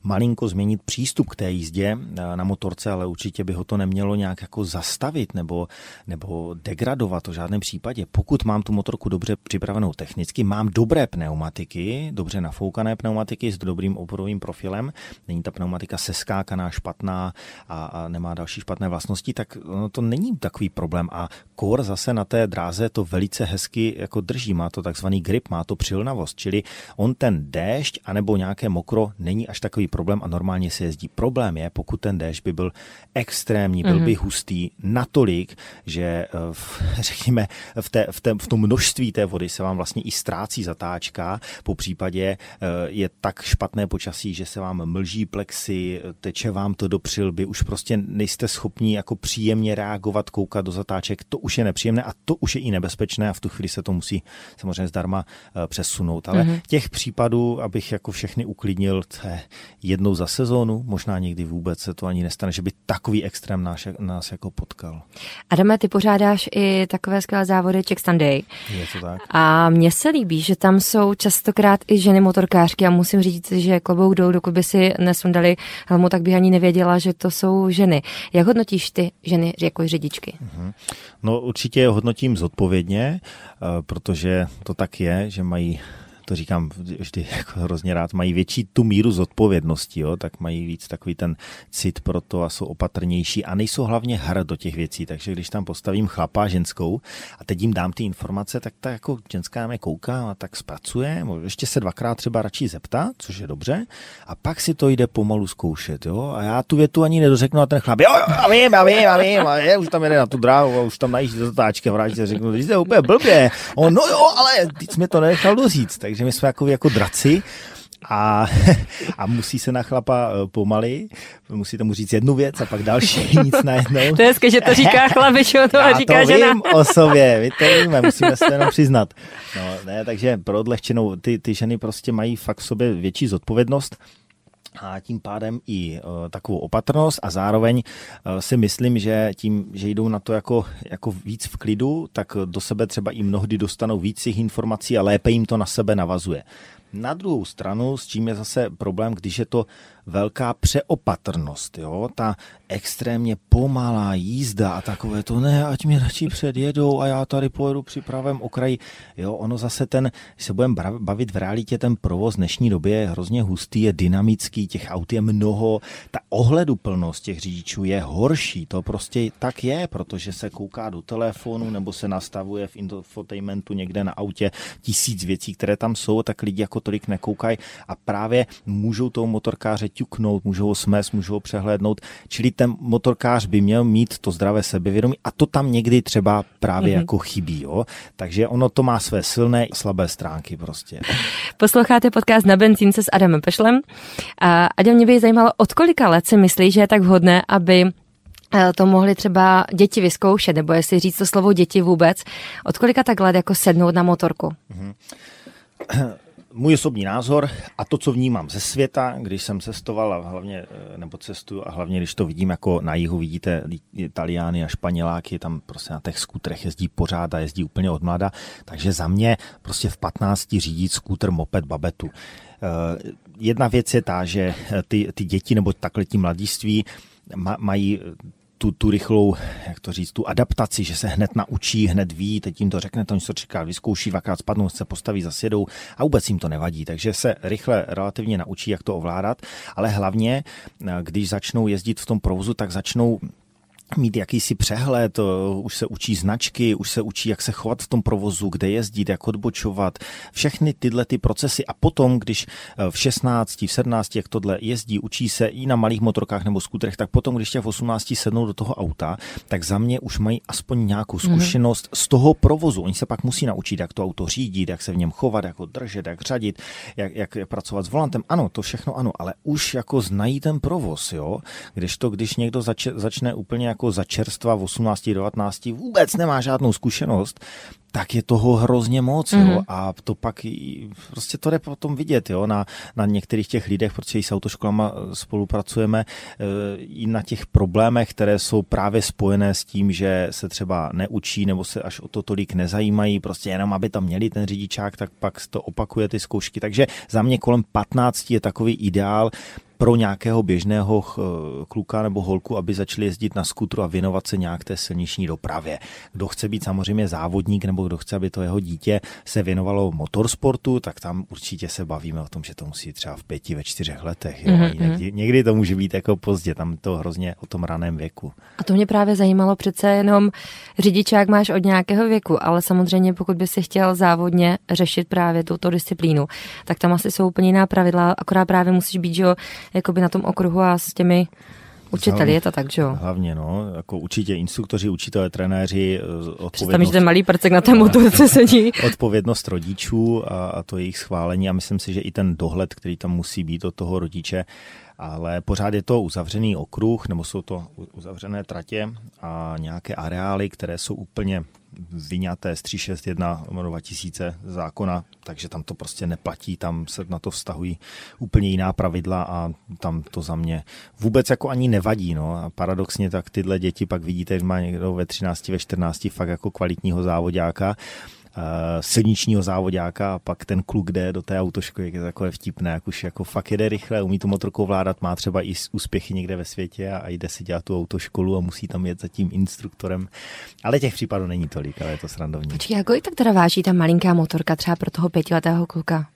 malinko změnit přístup k té jízdě eh, na motorce, ale určitě by ho to nemělo nějak jako zastavit nebo, nebo degradovat v žádném případě. Pokud mám tu motorku dobře připravenou technicky, mám dobré pneumatiky, dobře nafoukané pneumatiky s dobrým oporovým profilem, není ta pneumatika seskákaná, špatná a, a nemá další špatné vlastnosti, tak no, to není takový problém. A kor zase na té dráze to velice hezky jako drží, má to takzvaný grip, má to přilnavost, čili on ten déšť anebo nějaké mokro není až takový problém a normálně se jezdí. Problém je, pokud ten déšť by byl extrémní, byl by mhm. hustý natolik, že eh, v, *laughs* řekněme v, té, v, té, v tom množství té vody se vám vlastně i ztrácí zatáčka, po případě eh, je tak špatné počasí, že se vám mlží plexy, teče vám to do přilby, už prostě nejste schopni jako příjemně reagovat, koukat do zatáček, to už je nepříjemné a to už je i nebezpečné a v tu chvíli se to musí samozřejmě zdarma eh, přesunout. Ale mm-hmm. těch případů, abych jako všechny uklidnil, to je jednou za sezónu, možná někdy vůbec se to ani nestane, že by takový extrém nás, nás jako potkal. Adame, ty pořádáš i takové skvělé závody Czech Sunday. Je to tak. A mně se líbí, že tam jsou častokrát i ženy motorkářky a musím říct, že klobouk dolů, dokud by si nesundali helmu, tak bych ani nevěděla, že to jsou ženy. Jak hodnotíš ty ženy jako řidičky? Mhm. No určitě hodnotím zodpovědně, eh, protože to tak je, že mají to říkám vždy jako hrozně rád, mají větší tu míru zodpovědnosti, jo, tak mají víc takový ten cit pro to a jsou opatrnější a nejsou hlavně hr do těch věcí, takže když tam postavím chlapa ženskou a teď jim dám ty informace, tak ta jako ženská mě kouká a tak zpracuje, ještě se dvakrát třeba radši zeptá, což je dobře, a pak si to jde pomalu zkoušet, jo, a já tu větu ani nedořeknu a ten chlap, jo, a vím, a vím, a vím, a je, už tam jede na tu dráhu a už tam najíždí do zatáčky a vrátí se řeknu, že je úplně blbě. On, no jo, ale teď jsme to nenechal doříct, takže my jsme jako, jako draci a, *laughs* a musí se na chlapa eh, pomaly, musí tomu říct jednu věc a pak další, *laughs* nic najednou. To je hezké, že to říká *laughs* chlap, že to Já říká to žena. vím o sobě, my to víme, musíme se jenom přiznat. No, ne, takže pro odlehčenou, ty, ty ženy prostě mají fakt v sobě větší zodpovědnost a tím pádem i uh, takovou opatrnost a zároveň uh, si myslím, že tím, že jdou na to jako, jako víc v klidu, tak do sebe třeba i mnohdy dostanou víc těch informací a lépe jim to na sebe navazuje. Na druhou stranu, s čím je zase problém, když je to velká přeopatrnost, jo? ta extrémně pomalá jízda a takové to, ne, ať mě radši předjedou a já tady pojedu při pravém okraji. Jo, ono zase ten, když se budeme bavit v realitě, ten provoz dnešní době je hrozně hustý, je dynamický, těch aut je mnoho, ta ohleduplnost těch řidičů je horší, to prostě tak je, protože se kouká do telefonu nebo se nastavuje v infotainmentu někde na autě tisíc věcí, které tam jsou, tak lidi jako tolik nekoukají a právě můžou toho motorkáře ťuknout, můžou ho smést, můžou ho přehlédnout, čili ten motorkář by měl mít to zdravé sebevědomí a to tam někdy třeba právě mm-hmm. jako chybí. Jo? Takže ono to má své silné a slabé stránky prostě. *laughs* Posloucháte podcast na benzínce s Adamem Pešlem. A Adam, mě by zajímalo, od kolika let si myslí, že je tak vhodné, aby eh, to mohli třeba děti vyzkoušet, nebo jestli říct to slovo děti vůbec, od kolika tak let jako sednout na motorku? Mm-hmm můj osobní názor a to, co vnímám ze světa, když jsem cestoval a hlavně, eh, nebo cestuju a hlavně, když to vidím jako na jihu, vidíte Italiány a Španěláky, tam prostě na těch skutrech jezdí pořád a jezdí úplně od mlada, takže za mě prostě v 15 řídit skútr, moped, babetu. Eh, jedna věc je ta, že ty, ty děti nebo takhle ti mladiství mají tu, tu rychlou, jak to říct, tu adaptaci, že se hned naučí, hned ví, teď jim to řekne, to něco čeká, vyzkouší, dvakrát spadnou, se postaví, zasjedou a vůbec jim to nevadí. Takže se rychle relativně naučí, jak to ovládat, ale hlavně, když začnou jezdit v tom provozu, tak začnou mít jakýsi přehled, už se učí značky, už se učí, jak se chovat v tom provozu, kde jezdit, jak odbočovat, všechny tyhle ty procesy a potom, když e, v 16, v 17, jak tohle jezdí, učí se i na malých motorkách nebo skutrech, tak potom, když tě v 18 sednou do toho auta, tak za mě už mají aspoň nějakou mhm. zkušenost mm-hmm. z toho provozu. Oni se pak musí naučit, jak to auto řídit, jak se v něm chovat, jak ho držet, jak řadit, jak, jak pracovat s volantem. Ano, to všechno ano, ale už jako znají ten provoz, jo. Když to, když někdo zač, začne úplně jako za čerstva v 18, 19 vůbec nemá žádnou zkušenost, tak je toho hrozně moc, mm-hmm. jo, mhm. a to pak prostě to jde potom vidět, jo, na, na některých těch lidech, protože i s autoškolama spolupracujeme, e, i na těch problémech, které jsou právě spojené s tím, že se třeba neučí nebo se až o to tolik nezajímají, prostě jenom aby tam měli ten řidičák, tak pak to opakuje ty zkoušky. Takže za mě kolem 15 je takový ideál, pro nějakého běžného kluka nebo holku, aby začali jezdit na skutru a věnovat se nějak té silniční dopravě. Kdo chce být samozřejmě závodník nebo kdo chce, aby to jeho dítě se věnovalo motorsportu, tak tam určitě se bavíme o tom, že to musí třeba v pěti, ve čtyřech letech. Jo? Mm-hmm. Někdy, někdy to může být jako pozdě, tam to hrozně o tom raném věku. A to mě právě zajímalo přece jenom řidičák máš od nějakého věku, ale samozřejmě pokud by si chtěl závodně řešit právě tuto disciplínu, tak tam asi jsou úplně jiná pravidla, akorát právě musíš být, že jo, jakoby na tom okruhu a s těmi Učiteli, je to tak, že jo? Hlavně, no, jako určitě instruktoři, učitelé, trenéři, odpovědnost... Představím, že ten malý prcek na té motorce sedí. odpovědnost rodičů a, a to jejich schválení a myslím si, že i ten dohled, který tam musí být od toho rodiče, ale pořád je to uzavřený okruh, nebo jsou to uzavřené tratě a nějaké areály, které jsou úplně vyňaté z 361 2000 zákona, takže tam to prostě neplatí, tam se na to vztahují úplně jiná pravidla a tam to za mě vůbec jako ani nevadí. No. A paradoxně tak tyhle děti pak vidíte, že má někdo ve 13, ve 14 fakt jako kvalitního závodáka silničního závodáka a pak ten kluk jde do té autoškoly, je takové vtipné, jak už jako fakt jede rychle, umí tu motorku vládat, má třeba i úspěchy někde ve světě a, jde si dělat tu autoškolu a musí tam jet za tím instruktorem. Ale těch případů není tolik, ale je to srandovní. Počkej, jako tak teda váží ta malinká motorka třeba pro toho pětiletého kluka?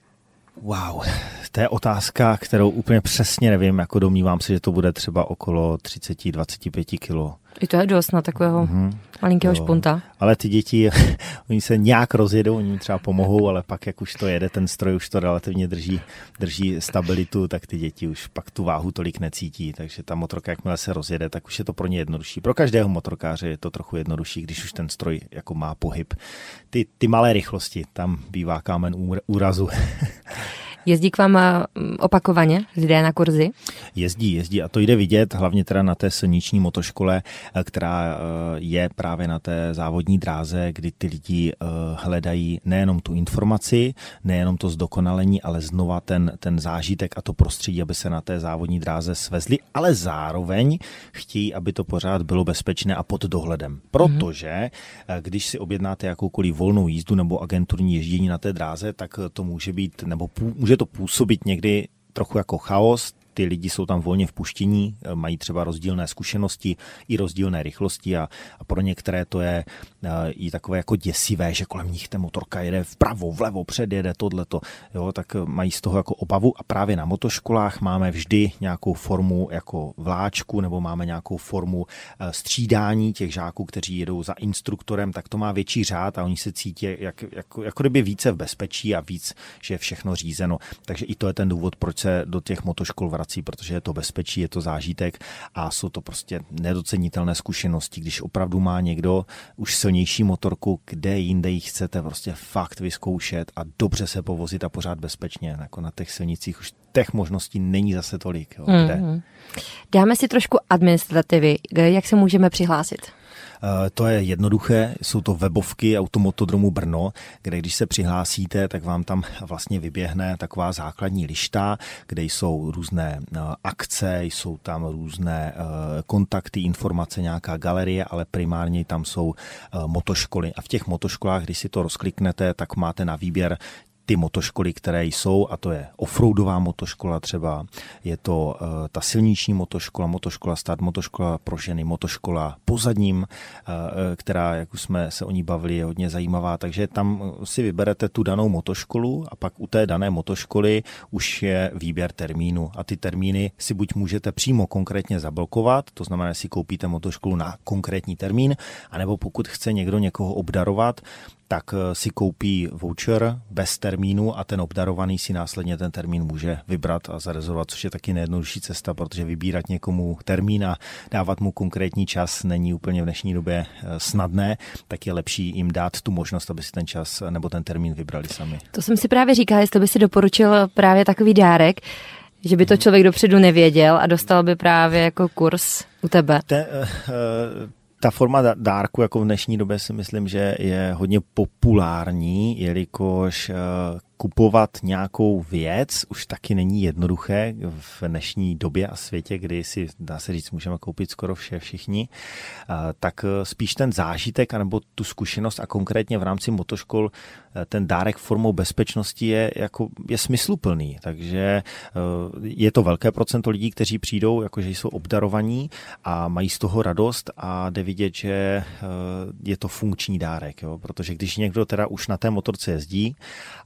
Wow, to je otázka, kterou úplně přesně nevím, jako domnívám se, že to bude třeba okolo 30-25 kilo. I to je dost na takového mm-hmm. malinkého jo. špunta. Ale ty děti, *laughs* oni se nějak rozjedou, oni třeba pomohou, ale pak, jak už to jede, ten stroj už to relativně drží, drží stabilitu, tak ty děti už pak tu váhu tolik necítí. Takže ta motorka, jakmile se rozjede, tak už je to pro ně jednodušší. Pro každého motorkáře je to trochu jednodušší, když už ten stroj jako má pohyb. Ty, ty malé rychlosti, tam bývá kámen úrazu. *laughs* Jezdí k vám eh, opakovaně lidé na kurzy? Jezdí, jezdí a to jde vidět, hlavně teda na té silniční motoškole, eh, která je právě na té závodní dráze, kdy ty lidi hledají nejenom tu informaci, nejenom to zdokonalení, ale znova ten, ten zážitek a to prostředí, aby se na té závodní dráze svezli, ale zároveň chtějí, aby to pořád bylo bezpečné a pod dohledem. Protože když si objednáte jakoukoliv volnou jízdu nebo agenturní ježdění na té dráze, tak to může být, nebo může to působit někdy trochu jako chaos, ty lidi jsou tam volně vpuštění, eh, mají třeba rozdílné zkušenosti i rozdílné rychlosti a, a pro některé to je uh, i takové jako děsivé, že kolem nich ten motorka jede vpravo, vlevo, předjede tohleto, jo, tak eh, mají z toho jako obavu a právě na motoškolách máme vždy nějakou formu jako vláčku nebo máme nějakou formu střídání těch žáků, kteří jedou za instruktorem, tak to má větší řád a oni se cítí jak, jako, jako kdyby více v bezpečí a víc, že je všechno řízeno. Takže i to je ten důvod, proč se do těch motoškol vrací prací, protože je to bezpečí, je to zážitek a jsou to prostě nedocenitelné zkušenosti. Když opravdu má někdo už silnější motorku, kde jinde ji chcete prostě fakt vyzkoušet a dobře se povozit a pořád bezpečně. Jako na těch silnicích už těch možností není zase tolik. Jo, kde. Mm-hmm. Dáme si trošku administrativy. Jak se můžeme přihlásit? Eh, to je jednoduché, jsou to webovky Automotodromu Brno, kde když se přihlásíte, tak vám tam vlastně vyběhne taková základní lišta, kde jsou různé eh, akce, jsou tam různé eh, kontakty, informace, nějaká galerie, ale primárně tam jsou motoškoly. A v těch motoškolách, když si to rozkliknete, tak máte na výběr ty motoškoly, které jsou, a to je offroadová motoškola třeba, je to uh, ta silniční motoškola, motoškola start, motoškola pro ženy, motoškola pozadním, uh, která, jak už jsme se o ní bavili, je hodně zajímavá, takže tam si vyberete tu danou motoškolu a pak u té dané motoškoly už je výběr termínu. A ty termíny si buď můžete přímo konkrétně zablokovat, to znamená, si koupíte motoškolu na konkrétní termín, anebo pokud chce někdo někoho obdarovat, tak eh, si koupí voucher bez termínu a ten obdarovaný si následně ten termín může vybrat a zarezervovat, což je taky nejjednodušší cesta, protože vybírat někomu termín a dávat mu konkrétní čas není úplně v dnešní době eh, snadné, tak je lepší jim dát tu možnost, aby si ten čas nebo ten termín vybrali sami. To jsem si právě říkal, jestli by si doporučil právě takový dárek, že by to mhm. člověk dopředu nevěděl a dostal by právě jako kurz u tebe. Te, uh, ta forma dárku jako v dnešní době si myslím, že je hodně populární, jelikož eh, kupovat nějakou věc už taky není jednoduché v dnešní době a světě, kdy si, dá se říct, můžeme koupit skoro vše všichni, tak e, spíš ten zážitek anebo tu zkušenost a konkrétně v rámci motoškol e, ten dárek formou bezpečnosti je, jako, je smysluplný. Takže e, je to velké procento lidí, kteří přijdou, jakože jsou obdarovaní a mají z toho radost a jde vidět, že je to funkční dárek, jo? protože když někdo teda už na té motorce jezdí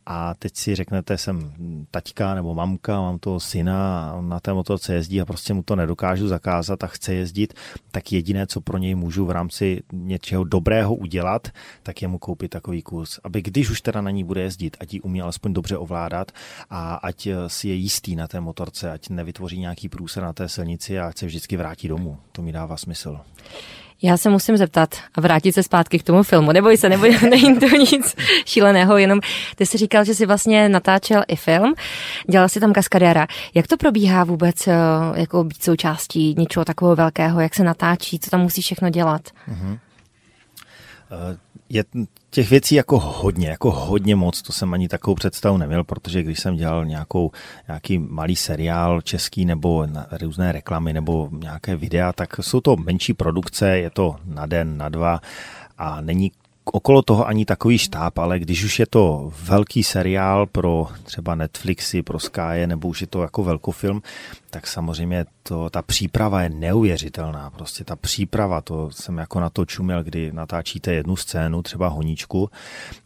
a teď si řeknete, jsem taťka nebo mamka, mám toho syna na té motorce jezdí a prostě mu to nedokážu zakázat a chce jezdit, tak jediné, co pro něj můžu v rámci něčeho dobrého udělat, tak je mu koupit takový kurz, aby když už teda na ní bude jezdit, ať ji umí alespoň dobře ovládat a ať si je jistý na té motorce, ať nevytvoří nějaký průser na té silnici a ať se vždycky vrátí domů. To mi dává smysl. Já se musím zeptat a vrátit se zpátky k tomu filmu. Neboj se, nebo *laughs* není to nic šíleného, jenom ty jsi říkal, že jsi vlastně natáčel i film, dělal si tam kaskadéra. Jak to probíhá vůbec, eh, jako být součástí něčeho takového velkého, jak se natáčí, co tam musí všechno dělat? Uh-huh. Je těch věcí jako hodně, jako hodně moc, to jsem ani takovou představu neměl, protože když jsem dělal nějakou, nějaký malý seriál český nebo na, různé reklamy nebo nějaké videa, tak jsou to menší produkce, je to na den, na dva a není okolo toho ani takový štáb, ale když už je to velký seriál pro třeba Netflixy, pro Sky, nebo už je to jako velkofilm, tak samozřejmě to, ta příprava je neuvěřitelná. Prostě ta příprava, to jsem jako na to čuměl, kdy natáčíte jednu scénu, třeba honíčku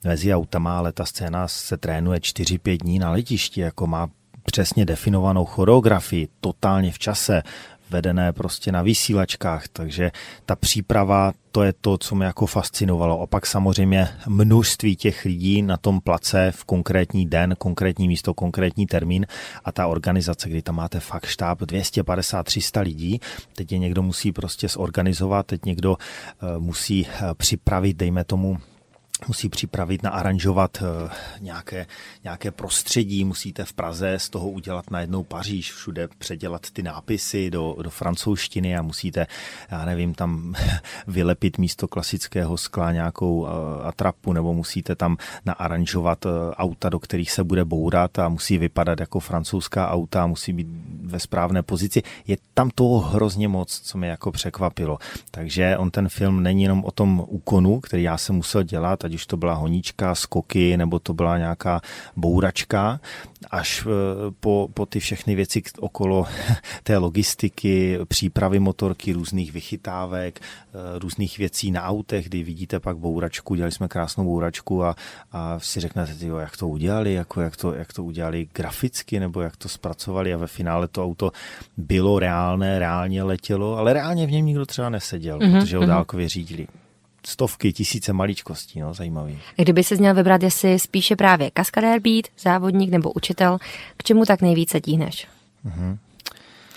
mezi autama, ale ta scéna se trénuje 4-5 dní na letišti, jako má přesně definovanou choreografii, totálně v čase, vedené prostě na vysílačkách, takže ta příprava, to je to, co mě jako fascinovalo. A pak samozřejmě množství těch lidí na tom place v konkrétní den, konkrétní místo, konkrétní termín a ta organizace, kdy tam máte fakt štáb 250-300 lidí, teď je někdo musí prostě zorganizovat, teď někdo uh, musí uh, připravit, dejme tomu, musí připravit, naaranžovat uh, nějaké, nějaké prostředí, musíte v Praze z toho udělat najednou Paříž, všude předělat ty nápisy do, do francouzštiny a musíte, já nevím, tam *laughs* vylepit místo klasického skla nějakou uh, atrapu, nebo musíte tam naaranžovat uh, auta, do kterých se bude bourat a musí vypadat jako francouzská auta, musí být ve správné pozici. Je tam toho hrozně moc, co mě jako překvapilo. Takže on ten film není jenom o tom úkonu, který já jsem musel dělat, ať už to byla honíčka, skoky, nebo to byla nějaká bouračka, až eh, po, po ty všechny věci okolo *laughs* té logistiky, přípravy motorky, různých vychytávek, eh, různých věcí na autech, kdy vidíte pak bouračku, dělali jsme krásnou bouračku a, a si řeknete, tyjo, jak to udělali, jako jak, to, jak to udělali graficky, nebo jak to zpracovali a ve finále to auto bylo reálné, reálně letělo, ale reálně v něm nikdo třeba neseděl, mm-hmm, protože ho mm-hmm. dálkově řídili stovky, tisíce maličkostí, no, zajímavý. Kdyby se měl vybrat, jestli spíše právě kaskadér být, závodník nebo učitel, k čemu tak nejvíce tíhneš? Mm-hmm.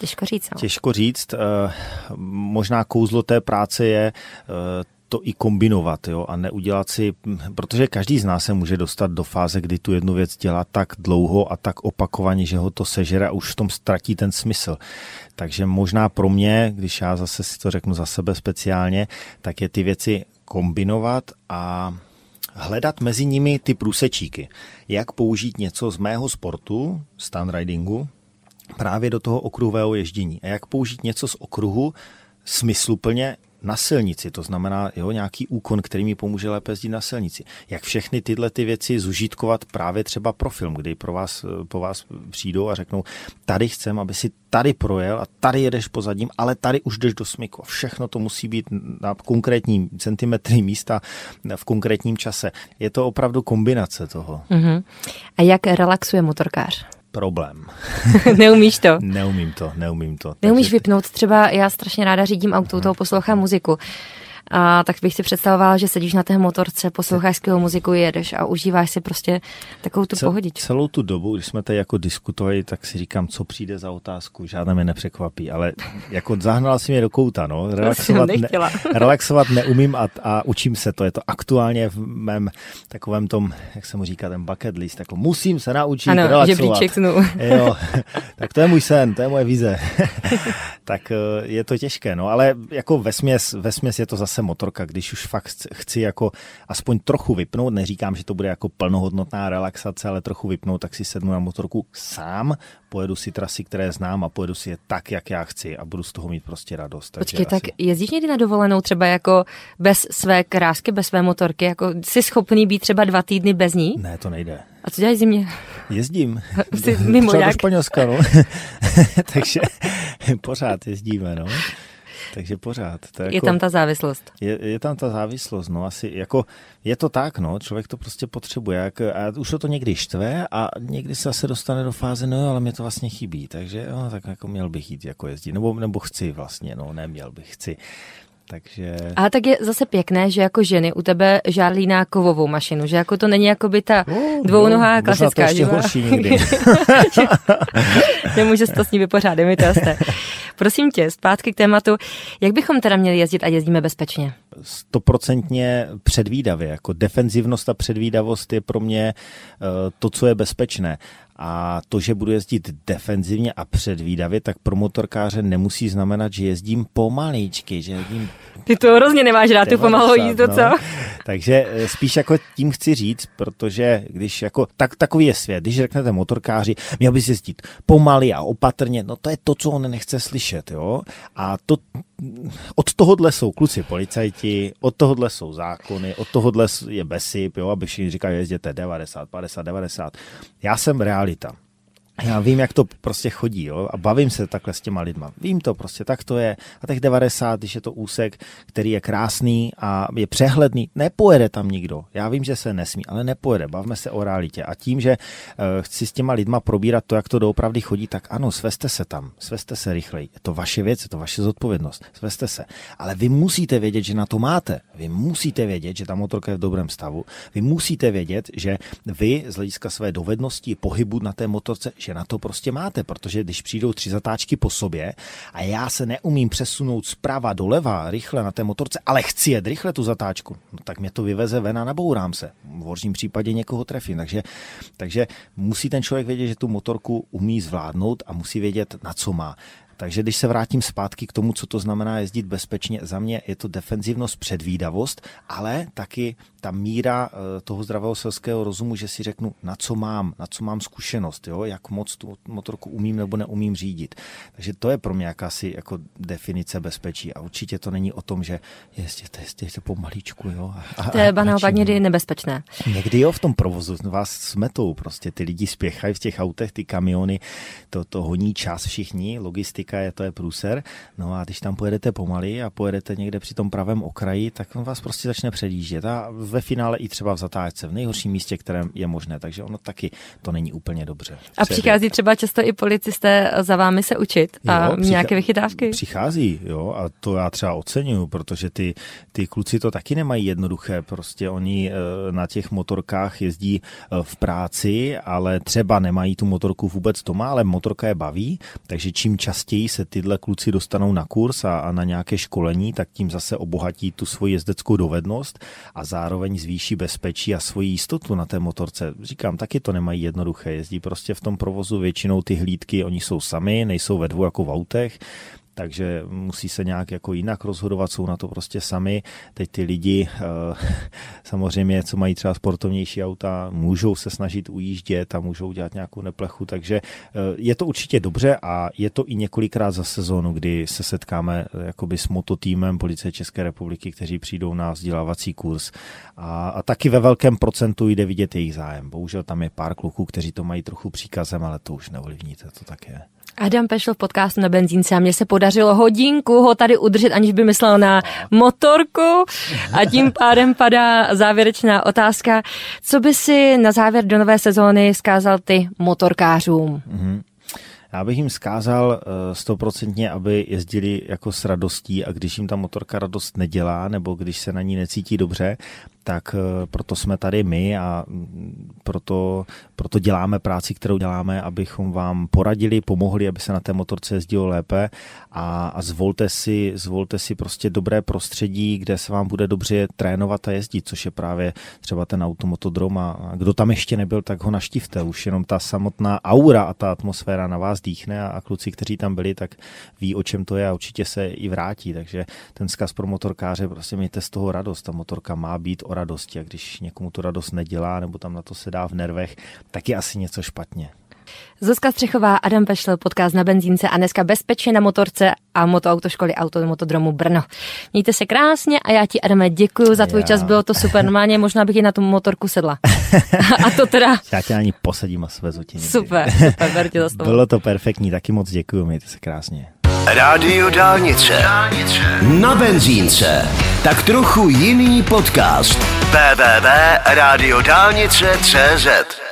Těžko říct. No. Těžko říct. Eh, možná kouzlo té práce je eh, to i kombinovat jo, a neudělat si, protože každý z nás se může dostat do fáze, kdy tu jednu věc dělá tak dlouho a tak opakovaně, že ho to sežere a už v tom ztratí ten smysl. Takže možná pro mě, když já zase si to řeknu za sebe speciálně, tak je ty věci kombinovat a hledat mezi nimi ty průsečíky. Jak použít něco z mého sportu, stand ridingu, právě do toho okruhového ježdění. A jak použít něco z okruhu smysluplně na silnici, to znamená jo, nějaký úkon, který mi pomůže lépe jezdit na silnici. Jak všechny tyhle ty věci zužitkovat právě třeba pro film, kdy pro vás, po vás přijdou a řeknou, tady chcem, aby si tady projel a tady jedeš pozadím, ale tady už jdeš do smyku. Všechno to musí být na konkrétní centimetry místa v konkrétním čase. Je to opravdu kombinace toho. Uh-huh. A jak relaxuje motorkář? Problém. *laughs* Neumíš to? Neumím to, neumím to. Neumíš takže... vypnout třeba, já strašně ráda řídím auto, toho poslouchám muziku. A tak bych si představovala, že sedíš na té motorce, posloucháš skvělou muziku, jedeš a užíváš si prostě takovou tu Cel, pohodičku. Celou tu dobu, když jsme tady jako diskutovali, tak si říkám, co přijde za otázku, žádná mě nepřekvapí, ale jako zahnala si mě do kouta, no. Relaxovat, ne, *laughs* relaxovat neumím a, a, učím se to. Je to aktuálně v mém takovém tom, jak se mu říká, ten bucket list, jako musím se naučit ano, relaxovat. jo, *laughs* tak to je můj sen, to je moje vize. *laughs* tak eh, je to těžké, no, ale jako vesměs, vesměs je to zase zase motorka, když už fakt chci jako aspoň trochu vypnout, neříkám, že to bude jako plnohodnotná relaxace, ale trochu vypnout, tak si sednu na motorku sám, pojedu si trasy, které znám a pojedu si je tak, jak já chci a budu z toho mít prostě radost. Počkej, asi... tak jezdíš někdy na dovolenou třeba jako bez své krásky, bez své motorky, jako jsi schopný být třeba dva týdny bez ní? Ne, to nejde. A co děláš zimě? Jezdím. *laughs* Jsi mimo Třeba do Španělska, no. *laughs* Takže pořád jezdíme, no. Takže pořád. To je, jako, je tam ta závislost. Je, je tam ta závislost, no asi, jako, je to tak, no, člověk to prostě potřebuje. Jak, a už to někdy štve a někdy se zase dostane do fáze, no ale mě to vlastně chybí, takže jo, tak jako měl bych jít jako jezdit, nebo, nebo chci vlastně, no, neměl bych, chci. Takže... A tak je zase pěkné, že jako ženy u tebe žádlí na kovovou mašinu, že jako to není jako by ta uh, dvounohá no, klasická. To ještě horší někdy. *laughs* Nemůže se to s ní vypořádat, mi to jasné. *laughs* Prosím tě, zpátky k tématu, jak bychom teda měli jezdit a jezdíme bezpečně? Stoprocentně předvídavě, jako defenzivnost a předvídavost je pro mě uh, to, co je bezpečné. A to, že budu jezdit defenzivně a předvídavě, tak pro motorkáře nemusí znamenat, že jezdím pomaličky, že jezdím ty to hrozně nemáš rád, tu pomalou jízdu, no. co? Takže eh, spíš jako tím chci říct, protože když jako, tak, takový je svět, když řeknete motorkáři, měl bys jezdit pomaly a opatrně, no to je to, co on nechce slyšet, jo? A to, od tohohle jsou kluci policajti, od tohohle jsou zákony, od tohohle je besyp, jo, aby všichni říkali, jezděte 90, 50, 90. Já jsem realita já vím, jak to prostě chodí jo? a bavím se takhle s těma lidma. Vím to prostě, tak to je. A těch 90, když je to úsek, který je krásný a je přehledný, nepojede tam nikdo. Já vím, že se nesmí, ale nepojede. Bavme se o realitě. A tím, že uh, chci s těma lidma probírat to, jak to doopravdy chodí, tak ano, sveste se tam, sveste se rychleji. Je to vaše věc, je to vaše zodpovědnost. Sveste se. Ale vy musíte vědět, že na to máte. Vy musíte vědět, že ta motorka je v dobrém stavu. Vy musíte vědět, že vy z hlediska své dovednosti pohybu na té motorce, že jednoduše, na to prostě máte, protože když přijdou tři zatáčky po sobě a já se neumím přesunout zprava doleva rychle na té motorce, ale chci jet rychle tu zatáčku, no, tak mě to vyveze ven a nabourám se. V horším případě někoho trefím. Takže, takže musí ten člověk vědět, že tu motorku umí zvládnout a musí vědět, na co má. Takže když se vrátím zpátky k tomu, co to znamená jezdit bezpečně, za mě je to defenzivnost, předvídavost, ale taky ta míra eh, toho zdravého selského rozumu, že si řeknu, na co mám, na co mám zkušenost, jo? jak moc tu motorku umím nebo neumím řídit. Takže to je pro mě jakási jako definice bezpečí a určitě to není o tom, že jezděte, jezděte pomalíčku. Jo? A, to je naopak někdy nebezpečné. Někdy jo, v tom provozu vás smetou, prostě ty lidi spěchají v těch autech, ty kamiony, to, to honí čas všichni, logistika je, to je průser. No a když tam pojedete pomaly a pojedete někde při tom pravém okraji, tak on vás prostě začne předjíždět a ve finále i třeba v zatáčce, v nejhorším místě, kterém je možné, takže ono taky to není úplně dobře. A přichází třeba často i policisté za vámi se učit a jo, přichá- nějaké vychytávky? Přichází, jo, a to já třeba oceňuju, protože ty, ty kluci to taky nemají jednoduché, prostě oni eh, na těch motorkách jezdí eh, v práci, ale třeba nemají tu motorku vůbec doma, ale motorka je baví, takže čím častěji se tyhle kluci dostanou na kurz a, a na nějaké školení, tak tím zase obohatí tu svoji jezdeckou dovednost a zároveň zvýší bezpečí a svoji jistotu na té motorce. Říkám, taky to nemají jednoduché. Jezdí prostě v tom provozu většinou ty hlídky, oni jsou sami, nejsou ve dvou jako v autech, takže musí se nějak jako jinak rozhodovat, jsou na to prostě sami. Teď ty lidi eh, *laughs* samozřejmě, co mají třeba sportovnější auta, můžou se snažit ujíždět a můžou dělat nějakou neplechu, takže eh, je to určitě dobře a je to i několikrát za sezónu, kdy se setkáme eh, jakoby s mototýmem Policie České republiky, kteří přijdou na vzdělávací kurz a, a taky ve velkém procentu jde vidět jejich zájem. Bohužel tam je pár kluků, kteří to mají trochu příkazem, ale to už neovlivníte, to tak je. Adam Pešl v podcastu na benzínce a mně se podařilo hodinku ho tady udržet, aniž by myslel na motorku a tím pádem padá závěrečná otázka. Co by si na závěr do nové sezóny zkázal ty motorkářům? Mm-hmm. Já bych jim zkázal eh, stoprocentně, aby jezdili jako s radostí a když jim ta motorka radost nedělá nebo když se na ní necítí dobře, tak eh, proto jsme tady my a mm, proto, proto děláme práci, kterou děláme, abychom vám poradili, pomohli, aby se na té motorce jezdilo lépe a, a zvolte, si, zvolte si prostě dobré prostředí, kde se vám bude dobře trénovat a jezdit, což je právě třeba ten automotodrom a kdo tam ještě nebyl, tak ho naštívte. Už jenom ta samotná aura a ta atmosféra na vás dýchne a, a kluci, kteří tam byli, tak ví, o čem to je a určitě se i vrátí. Takže ten zkaz pro motorkáře, prostě mějte z toho radost. Ta motorka má být o radosti a když někomu tu radost nedělá nebo tam na to se dá v nervech, tak je asi něco špatně. Zuzka Střechová, Adam Pešl, podcast na benzínce a dneska bezpečně na motorce a motoautoškoly Automotodromu Brno. Mějte se krásně a já ti, Adame, děkuji za tvůj já. čas, bylo to super. *laughs* Normálně možná bych i na tu motorku sedla. a to teda... *laughs* Já tě ani posadím a svezu tě Super, super, za Bylo to perfektní, taky moc děkuji, mějte se krásně. Rádio Dálnice. Na benzínce. Tak trochu jiný podcast. www.radiodálnice.cz